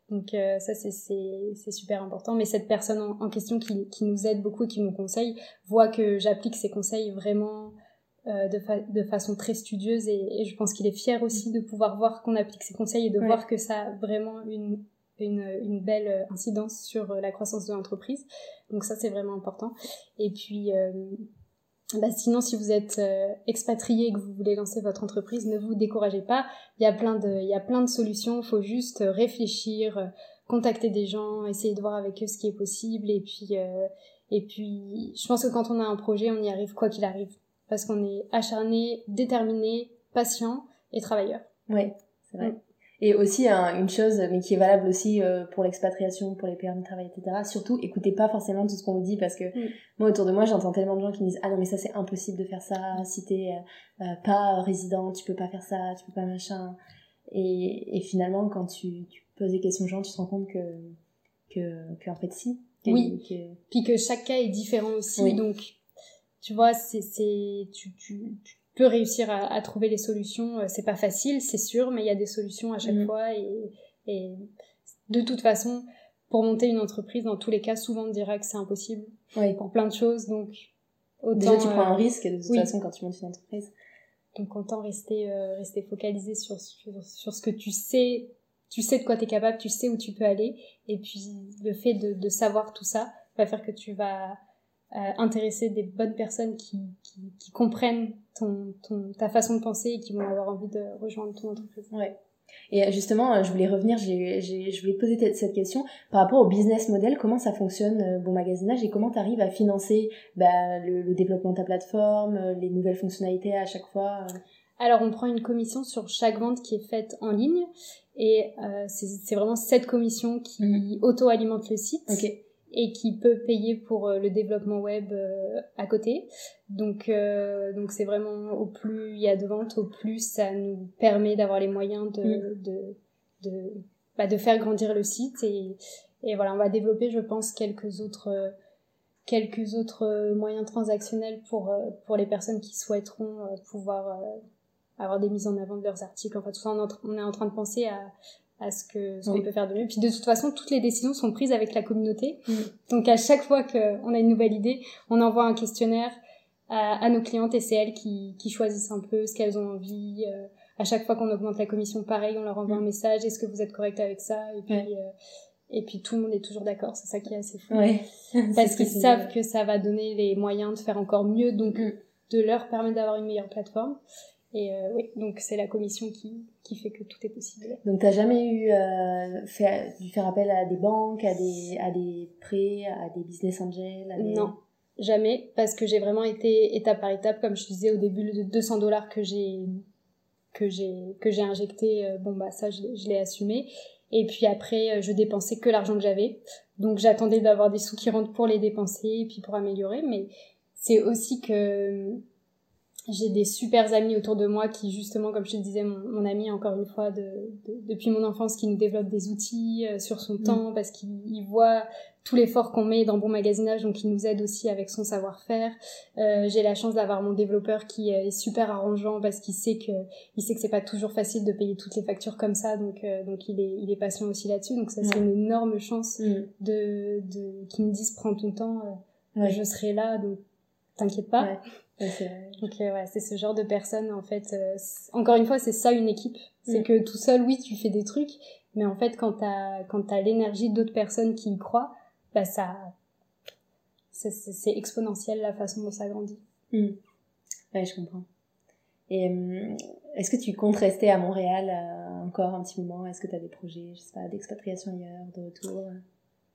Donc ça, c'est super important. Mais cette personne en, en question qui, qui nous aide beaucoup et qui nous conseille voit que j'applique ses conseils vraiment euh, de, de, façon très studieuse et, je pense qu'il est fier aussi de pouvoir voir qu'on applique ses conseils et de voir que ça a vraiment une, une, une, belle incidence sur euh, la croissance de l'entreprise. Donc ça, c'est vraiment important. Et puis, euh, bah sinon, si vous êtes expatrié et que vous voulez lancer votre entreprise, ne vous découragez pas. Il y a plein de, il y a plein de solutions. Il faut juste réfléchir, contacter des gens, essayer de voir avec eux ce qui est possible. Et puis, et puis, je pense que quand on a un projet, on y arrive quoi qu'il arrive parce qu'on est acharné, déterminé, patient et travailleur. Oui, c'est vrai. Mm. Et aussi une chose, mais qui est valable aussi euh, pour l'expatriation, pour les permis de travail, etc. Surtout, écoutez pas forcément tout ce qu'on vous dit parce que mm. moi autour de moi, j'entends tellement de gens qui me disent ah non mais ça c'est impossible de faire ça. Si t'es euh, euh, pas résident, tu peux pas faire ça, tu peux pas machin. Et, et finalement, quand tu, tu poses des questions aux gens, tu te rends compte que que, que en fait si. oui. Puis que chaque cas est différent aussi, donc tu vois, c'est, c'est, tu, tu, tu, peux réussir à, à, trouver les solutions. Euh, c'est pas facile, c'est sûr, mais il y a des solutions à chaque mhm. fois. Et, et de toute façon, pour monter une entreprise, dans tous les cas, souvent on dira que c'est impossible oui. pour plein de choses. Donc, autant, Déjà, tu prends un euh, risque de toute façon quand tu montes une entreprise. Donc, autant rester, euh, rester focalisé sur, sur, sur, ce que tu sais. Tu sais de quoi tu es capable, tu sais où tu peux aller. Et puis, le fait de, de savoir tout ça va faire que tu vas intéresser des bonnes personnes qui, qui, qui comprennent ton, ton, ta façon de penser et qui vont avoir envie de rejoindre ton entreprise. Ouais. Et euh, justement, euh, je voulais revenir, j'ai, j'ai, je voulais poser cette question par rapport au business model, comment ça fonctionne, bon magasinage, et comment tu arrives à financer bah, le, le, développement de ta plateforme, les nouvelles fonctionnalités à chaque fois Alors, on prend une commission sur chaque vente qui est faite en ligne. Et euh, c'est vraiment cette commission qui mhm. auto-alimente le site. Et qui peut payer pour euh, le développement web euh, à côté. Donc, euh, donc c'est vraiment au plus il y a de ventes, au plus ça nous permet d'avoir les moyens de, de, de, bah, de faire grandir le site. Et, et voilà, on va développer, je pense, quelques autres quelques autres moyens transactionnels pour pour les personnes qui souhaiteront pouvoir avoir des mises en avant de leurs articles. Enfin, tout ça, on est en train de penser à, à ce que ce qu'on peut faire de mieux. Puis de toute façon, toutes les décisions sont prises avec la communauté. Mm. Donc à chaque fois qu'on a une nouvelle idée, on envoie un questionnaire à, à nos clientes et c'est elles qui, qui, choisissent un peu ce qu'elles ont envie. Euh, à chaque fois qu'on augmente la commission, pareil, on leur envoie un mm. message. Est-ce que vous êtes correct avec ça? Et puis euh, et puis tout le monde est toujours d'accord. C'est ça qui est assez fou. Ouais. Parce qu'ils savent que ça va donner les moyens de faire encore mieux, donc mm. de leur permettre d'avoir une meilleure plateforme. Et euh, oui, donc c'est la commission qui, qui fait que tout est possible. Donc t'as jamais eu euh, fait, dû faire appel à des banques, à des, à des prêts, à des business angels Non, jamais, parce que j'ai vraiment été étape par étape, comme je disais au début, de 200 dollars que j'ai que j'ai que j'ai injecté, euh, bon bah ça je, je l'ai assumé. Et puis après, euh, je dépensais que l'argent que j'avais. Donc j'attendais d'avoir des sous qui rentrent pour les dépenser et puis pour améliorer. Mais c'est aussi que j'ai des super amis autour de moi qui justement comme je te disais mon, mon ami encore une fois de, depuis mon enfance qui nous développe des outils euh, sur son mm. temps parce qu'il voit tout l'effort qu'on met dans bon magasinage donc il nous aide aussi avec son savoir-faire euh, j'ai la chance d'avoir mon développeur qui est super arrangeant parce qu'il sait que il sait que c'est pas toujours facile de payer toutes les factures comme ça donc euh, donc il est il est patient aussi là-dessus donc ça c'est une énorme chance mm. de de qu'il me dise prends ton temps euh, je serai là donc t'inquiète pas donc euh, ouais, c'est ce genre de personne en fait. Euh, encore une fois, c'est ça une équipe. C'est mm. que tout seul, oui, tu fais des trucs, mais en fait, quand t'as quand t'as l'énergie d'autres personnes qui y croient, bah ça, c'est exponentiel la façon dont ça grandit. Mm. Ouais, je comprends. Et euh, est-ce que tu comptes rester à Montréal encore un petit moment? Est-ce que tu as des projets, je sais pas, d'expatriation ailleurs, de retour?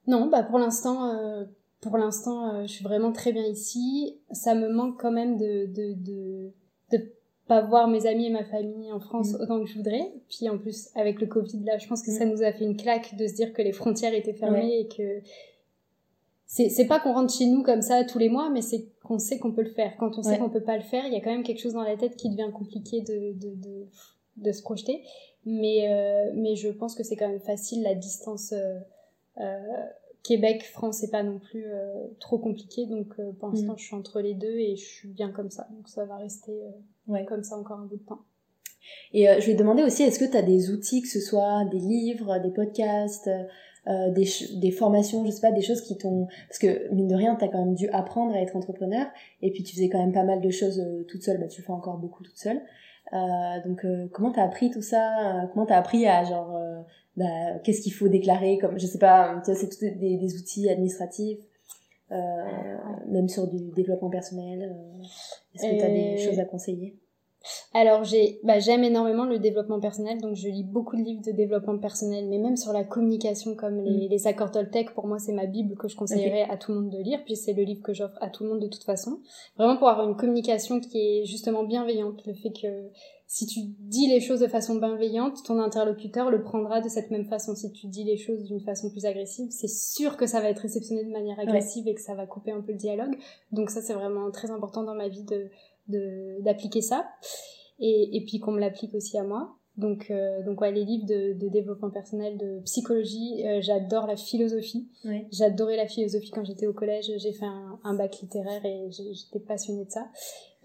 Non, bah pour l'instant, pour l'instant, euh, je suis vraiment très bien ici. Ça me manque quand même de de de, de pas voir mes amis et ma famille en France mm. autant que je voudrais. Puis en plus, avec le Covid, là, je pense que ça mm. nous a fait une claque de se dire que les frontières étaient fermées et que c'est c'est pas qu'on rentre chez nous comme ça tous les mois, mais c'est qu'on sait qu'on peut le faire. Quand on sait qu'on peut pas le faire, il y a quand même quelque chose dans la tête qui devient compliqué de de de, de se projeter. Mais euh, mais je pense que c'est quand même facile la distance. Euh, euh Québec, France, c'est pas non plus euh, trop compliqué. Donc euh, pour l'instant, mm. je suis entre les deux et je suis bien comme ça. Donc ça va rester euh, comme ça encore un bout de temps. Et je vais te demander aussi, est-ce que tu as des outils, que ce soit des livres, des podcasts, des, des formations, je sais pas, des choses qui t'ont... Parce que mine de rien, tu as quand même dû apprendre à être entrepreneur. Et puis tu faisais quand même pas mal de choses toute seule. Bah, tu le fais encore beaucoup toute seule. donc comment t'as appris tout ça? Comment t'as appris à genre bah, qu'est-ce qu'il faut déclarer comme je sais pas c'est tous des, des, outils administratifs euh, même sur du développement personnel euh, est-ce que tu as des choses à conseiller? alors j'ai bah, j'aime énormément le développement personnel donc je lis beaucoup de livres de développement personnel mais même sur la communication comme les, mm. les accords Toltec pour moi c'est ma bible que je conseillerais à tout le monde de lire puis c'est le livre que j'offre à tout le monde de toute façon. Vraiment pour avoir une communication qui est justement bienveillante le fait que si tu dis les choses de façon bienveillante, ton interlocuteur le prendra de cette même façon. Si tu dis les choses d'une façon plus agressive, c'est sûr que ça va être réceptionné de manière agressive et que ça va couper un peu le dialogue. Donc ça, c'est vraiment très important dans ma vie de d'appliquer ça. Et, et puis qu'on me l'applique aussi à moi. Donc, euh, donc ouais, les livres de, de, développement personnel, de psychologie, euh, j'adore la philosophie. J'adorais la philosophie quand j'étais au collège. J'ai fait un, un, bac littéraire et j'étais passionnée de ça.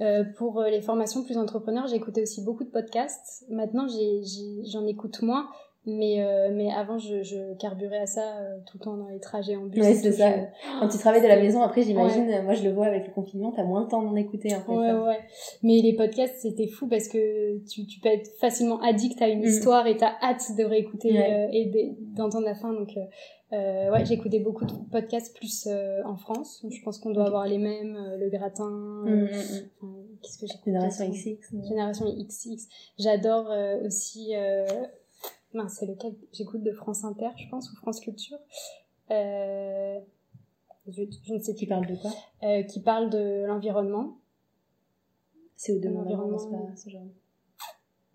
Euh, pour euh, les formations plus entrepreneurs, j'écoutais aussi beaucoup de podcasts. Maintenant, j'en écoute moins, mais euh, mais avant je, je carburais à ça tout le temps dans les trajets en bus ouais c'est ça quand tu travailles de la maison après j'imagine moi je le vois avec le confinement t'as moins de temps d'en écouter en fait ouais ouais mais les podcasts c'était fou parce que tu tu peux être facilement addict à une mm. histoire et t'as hâte de réécouter et d'entendre la fin donc euh, ouais, j'écoutais beaucoup de podcasts plus euh, en France. Je pense qu'on doit avoir les mêmes, euh, le gratin. Mm, mm. Qu'est-ce que j'écoute Génération XX. Génération XX. J'adore aussi. Mince, c'est lequel? J'écoute de France Inter, je pense, ou France Culture. Je, je, ne sais plus. Qui parle de quoi? Qui parle de l'environnement. C'est de l'environnement, c'est pas ce genre.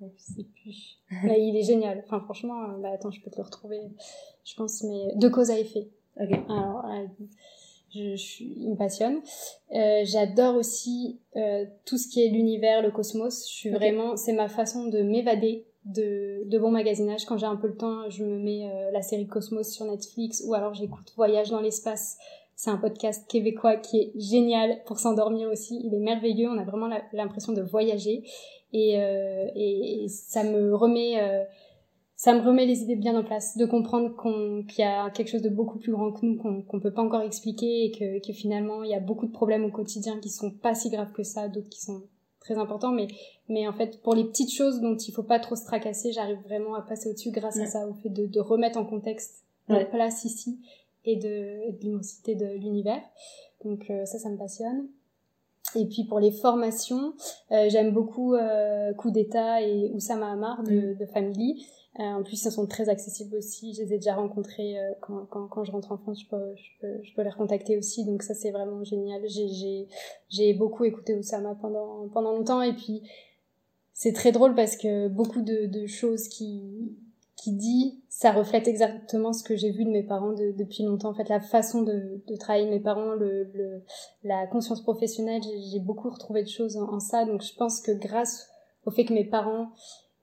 je sais plus. mais il est génial. Enfin, franchement, euh, bah, attends, je peux te le retrouver, je pense, mais de cause à effet. Ok. Alors, euh, je, je, il me passionne. Euh, J'adore aussi euh, tout ce qui est l'univers, le cosmos. Je suis vraiment, c'est ma façon de m'évader de, de bon magasinage. Quand j'ai un peu le temps, je me mets euh, la série Cosmos sur Netflix ou alors j'écoute Voyage dans l'espace. C'est un podcast québécois qui est génial pour s'endormir aussi. Il est merveilleux. On a vraiment l'impression de voyager et, euh, et ça me remet euh, ça me remet les idées bien en place, de comprendre qu'on qu'il y a quelque chose de beaucoup plus grand que nous, qu'on qu'on peut pas encore expliquer et que, que finalement il y a beaucoup de problèmes au quotidien qui sont pas si graves que ça, d'autres qui sont très importants, mais mais en fait pour les petites choses dont il faut pas trop se tracasser, j'arrive vraiment à passer au-dessus grâce à ça, au fait de, de remettre en contexte Ouais. notre place ici et de, l'immensité de l'univers. Donc euh, ça, ça me passionne. Et puis pour les formations, euh, j'aime beaucoup euh, Coup d'État et Oussama Hamar de, de Family. Euh, en plus, ils sont très accessibles aussi. Je les ai déjà rencontrés euh, quand, quand, quand je rentre en France. Je peux, je peux, je peux les recontacter aussi. Donc ça, c'est vraiment génial. J'ai, beaucoup écouté Oussama pendant, pendant longtemps. Et puis, c'est très drôle parce que beaucoup de, de choses qui, qui dit, ça reflète exactement ce que j'ai vu de mes parents de- depuis longtemps. En fait, la façon de, de travailler mes parents, le, le, la conscience professionnelle, j'ai beaucoup retrouvé de choses en, en ça. Donc, je pense que grâce au fait que mes parents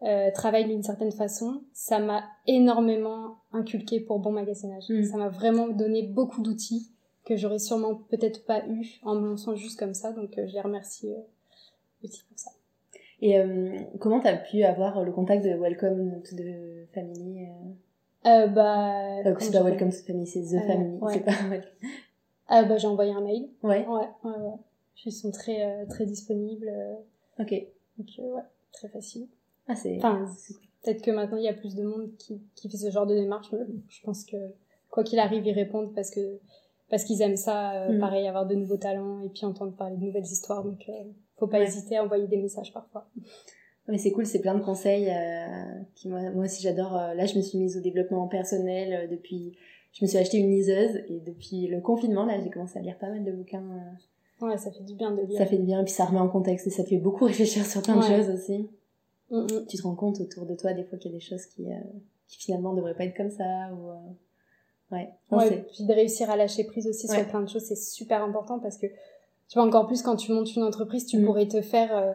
euh, travaillent d'une certaine façon, ça m'a énormément inculqué pour bon magasinage. Mm. Ça m'a vraiment donné beaucoup d'outils que j'aurais sûrement peut-être pas eu en me lançant juste comme ça. Donc, euh, je les remercie euh, aussi pour ça. Et euh, comment t'as pu avoir le contact de Welcome to the Family bah, C'est pas Welcome to the Family, c'est The Family. ouais. C'est pas Welcome. Ah bah j'ai envoyé un mail. Ouais, Ouais, ouais, ouais. Ils sont très euh, très disponibles. euh, ok. donc euh, ouais, très facile. Ah, c'est. Enfin, peut-être que maintenant il y a plus de monde qui, qui fait ce genre de démarche, mais je pense que quoi qu'il arrive, ils répondent parce que parce qu'ils aiment ça, euh, Mm. pareil, avoir de nouveaux talents et puis entendre parler de nouvelles histoires. Donc euh, faut pas Ouais. hésiter à envoyer des messages parfois. Mais c'est cool, c'est plein de conseils euh, qui moi, moi aussi j'adore. Euh, Là, je me suis mise au développement personnel depuis. Je me suis acheté une liseuse et depuis le confinement, là, j'ai commencé à lire pas mal de bouquins. Ouais, ça fait du bien de lire. Ça fait du bien et puis ça remet en contexte et ça fait beaucoup réfléchir sur plein de choses aussi. Mm. Tu te rends compte autour de toi des fois qu'il y a des choses qui, euh, qui finalement devraient pas être comme ça ou. euh, Ouais. Non, Ouais, puis de réussir à lâcher prise aussi Ouais. sur plein de choses, c'est super important parce que tu vois encore plus quand tu montes une entreprise, tu Mm. pourrais te faire euh,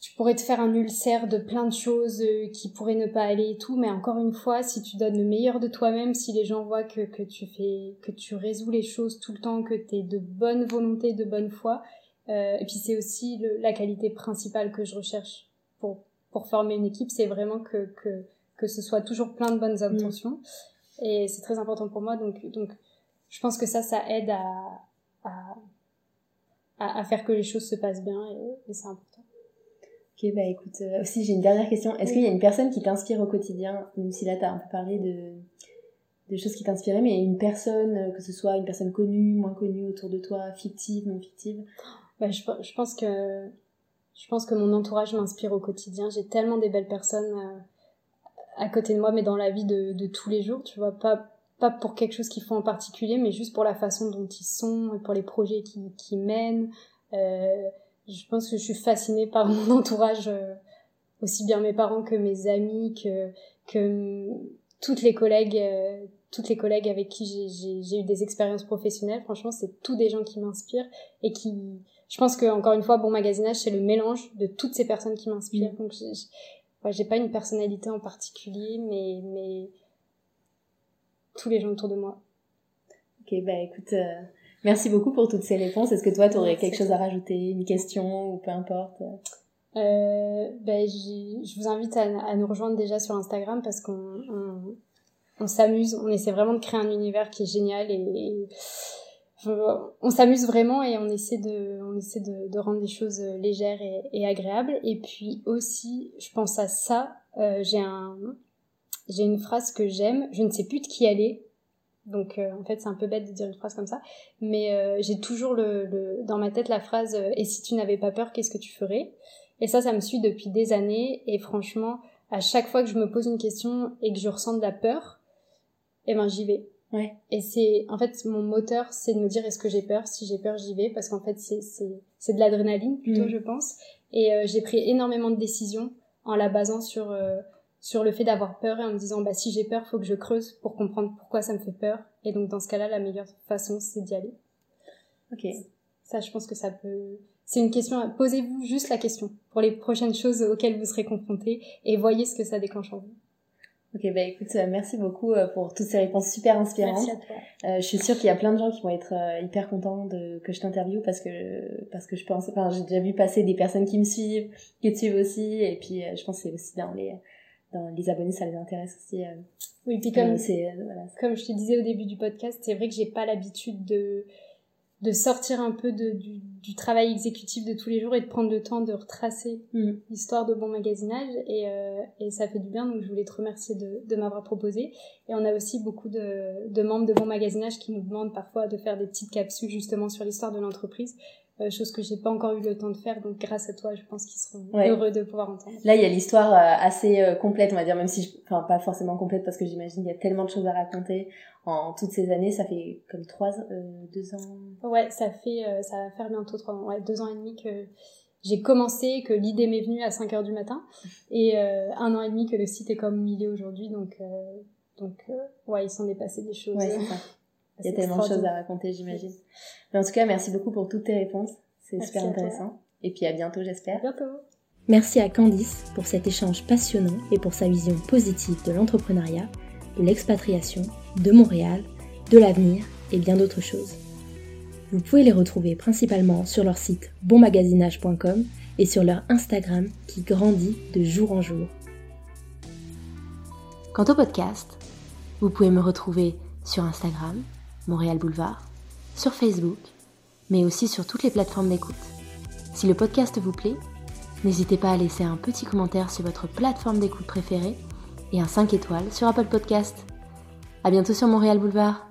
tu pourrais te faire un ulcère de plein de choses euh, qui pourraient ne pas aller et tout, mais encore une fois, si tu donnes le meilleur de toi-même, si les gens voient que, que tu fais que tu résous les choses tout le temps, que tu es de bonne volonté, de bonne foi, euh, et puis c'est aussi le- la qualité principale que je recherche pour pour former une équipe, c'est vraiment que que que ce soit toujours plein de bonnes intentions. Et c'est très important pour moi, donc, donc je pense que ça, ça aide à, à, à, à faire que les choses se passent bien et, et c'est important. Ok, bah écoute, euh, aussi j'ai une dernière question. Est-ce qu'il y a une personne qui t'inspire au quotidien, même si là t'as un peu parlé de, de choses qui t'inspiraient, mais une personne, euh, que ce soit une personne connue, moins connue autour de toi, fictive, non fictive? Bah, je, je pense que je pense que mon entourage m'inspire au quotidien. J'ai tellement des belles personnes euh, à côté de moi, mais dans la vie de, de tous les jours, tu vois, pas pas pour quelque chose qu'ils font en particulier, mais juste pour la façon dont ils sont, et pour les projets qu'ils qui mènent. Euh, je pense que je suis fascinée par mon entourage, euh, aussi bien mes parents que mes amis, que que toutes les collègues, toutes les collègues avec qui j'ai eu des expériences professionnelles. Franchement, c'est tous des gens qui m'inspirent et qui, je pense que encore une fois, bon magasinage, c'est le mélange de toutes ces personnes qui m'inspirent. Mm. Donc, j'ai ouais, pas une personnalité en particulier, mais mais tous les gens autour de moi. Ok, bah écoute, euh, merci beaucoup pour toutes ces réponses. Est-ce que toi t'aurais Merci quelque chose à rajouter, une question ou peu importe? Euh, j'ai- je vous invite à, à nous rejoindre déjà sur Instagram parce qu'on on, on s'amuse, on essaie vraiment de créer un univers qui est génial et, et on s'amuse vraiment et on essaie de, on essaie de, de rendre les choses légères et, et agréables. Et puis aussi, je pense à ça, euh, j'ai un, j'ai une phrase que j'aime, je ne sais plus de qui elle est. Donc euh, en fait c'est un peu bête de dire une phrase comme ça, mais euh, j'ai toujours le, le, dans ma tête la phrase euh, et si tu n'avais pas peur qu'est-ce que tu ferais? Et ça, ça me suit depuis des années. Et franchement, à chaque fois que je me pose une question et que je ressens de la peur, eh ben, j'y vais. Ouais. Et c'est, en fait, mon moteur, c'est de me dire est-ce que j'ai peur? Si j'ai peur, j'y vais. Parce qu'en fait, c'est, c'est, c'est de l'adrénaline plutôt, Mm. je pense. Et euh, j'ai pris énormément de décisions en la basant sur sur le fait d'avoir peur et en me disant bah si j'ai peur faut que je creuse pour comprendre pourquoi ça me fait peur et donc dans ce cas-là la meilleure façon c'est d'y aller ok ça je pense que ça peut c'est une question posez-vous juste la question pour les prochaines choses auxquelles vous serez confrontés et voyez ce que ça déclenche en vous Ok, bah écoute, euh, merci beaucoup euh, pour toutes ces réponses super inspirantes. Merci à toi. Euh, je suis sûre qu'il y a plein de gens qui vont être hyper contents de que je t'interviewe parce que parce que je pense, enfin j'ai déjà vu passer des personnes qui me suivent, qui te suivent aussi, et puis je pense c'est aussi dans les dans les abonnés ça les intéresse aussi. oui, puis comme c'est voilà. comme je te disais au début du podcast, c'est vrai que j'ai pas l'habitude de de sortir un peu de, du, du, travail exécutif de tous les jours et de prendre le temps de retracer mm. l'histoire de bon magasinage. Et, euh, et ça fait du bien donc je voulais te remercier de, de m'avoir proposé. Et on a aussi beaucoup de, de membres de bon magasinage qui nous demandent parfois de faire des petites capsules justement sur l'histoire de l'entreprise euh, chose que j'ai pas encore eu le temps de faire. Donc grâce à toi, je pense qu'ils seront heureux de pouvoir entendre. Là, il y a l'histoire euh, assez euh, complète, on va dire, même si, je... enfin pas forcément complète parce que j'imagine qu'il y a tellement de choses à raconter en toutes ces années. Ça fait comme trois, deux ans. Ouais, ça fait, ça va faire bientôt trois ouais, deux ans et demi que j'ai commencé, que l'idée m'est venue à 5 heures du matin, et un an et demi que le site est comme il est aujourd'hui. Donc, donc ouais, il s'en est passé des choses. Ouais, Il y a tellement de choses à raconter, j'imagine. Mais en tout cas, merci beaucoup pour toutes tes réponses. C'est super intéressant. Et puis à bientôt, j'espère. À bientôt. Merci à Candice pour cet échange passionnant et pour sa vision positive de l'entrepreneuriat, de l'expatriation, de Montréal, de l'avenir et bien d'autres choses. Vous pouvez les retrouver principalement sur leur site bonmagasinage.com et sur leur Instagram qui grandit de jour en jour. Quant au podcast, vous pouvez me retrouver sur Instagram, Montréal Boulevard, sur Facebook, mais aussi sur toutes les plateformes d'écoute. Si le podcast vous plaît, n'hésitez pas à laisser un petit commentaire sur votre plateforme d'écoute préférée et un 5 étoiles sur Apple Podcast. À bientôt sur Montréal Boulevard.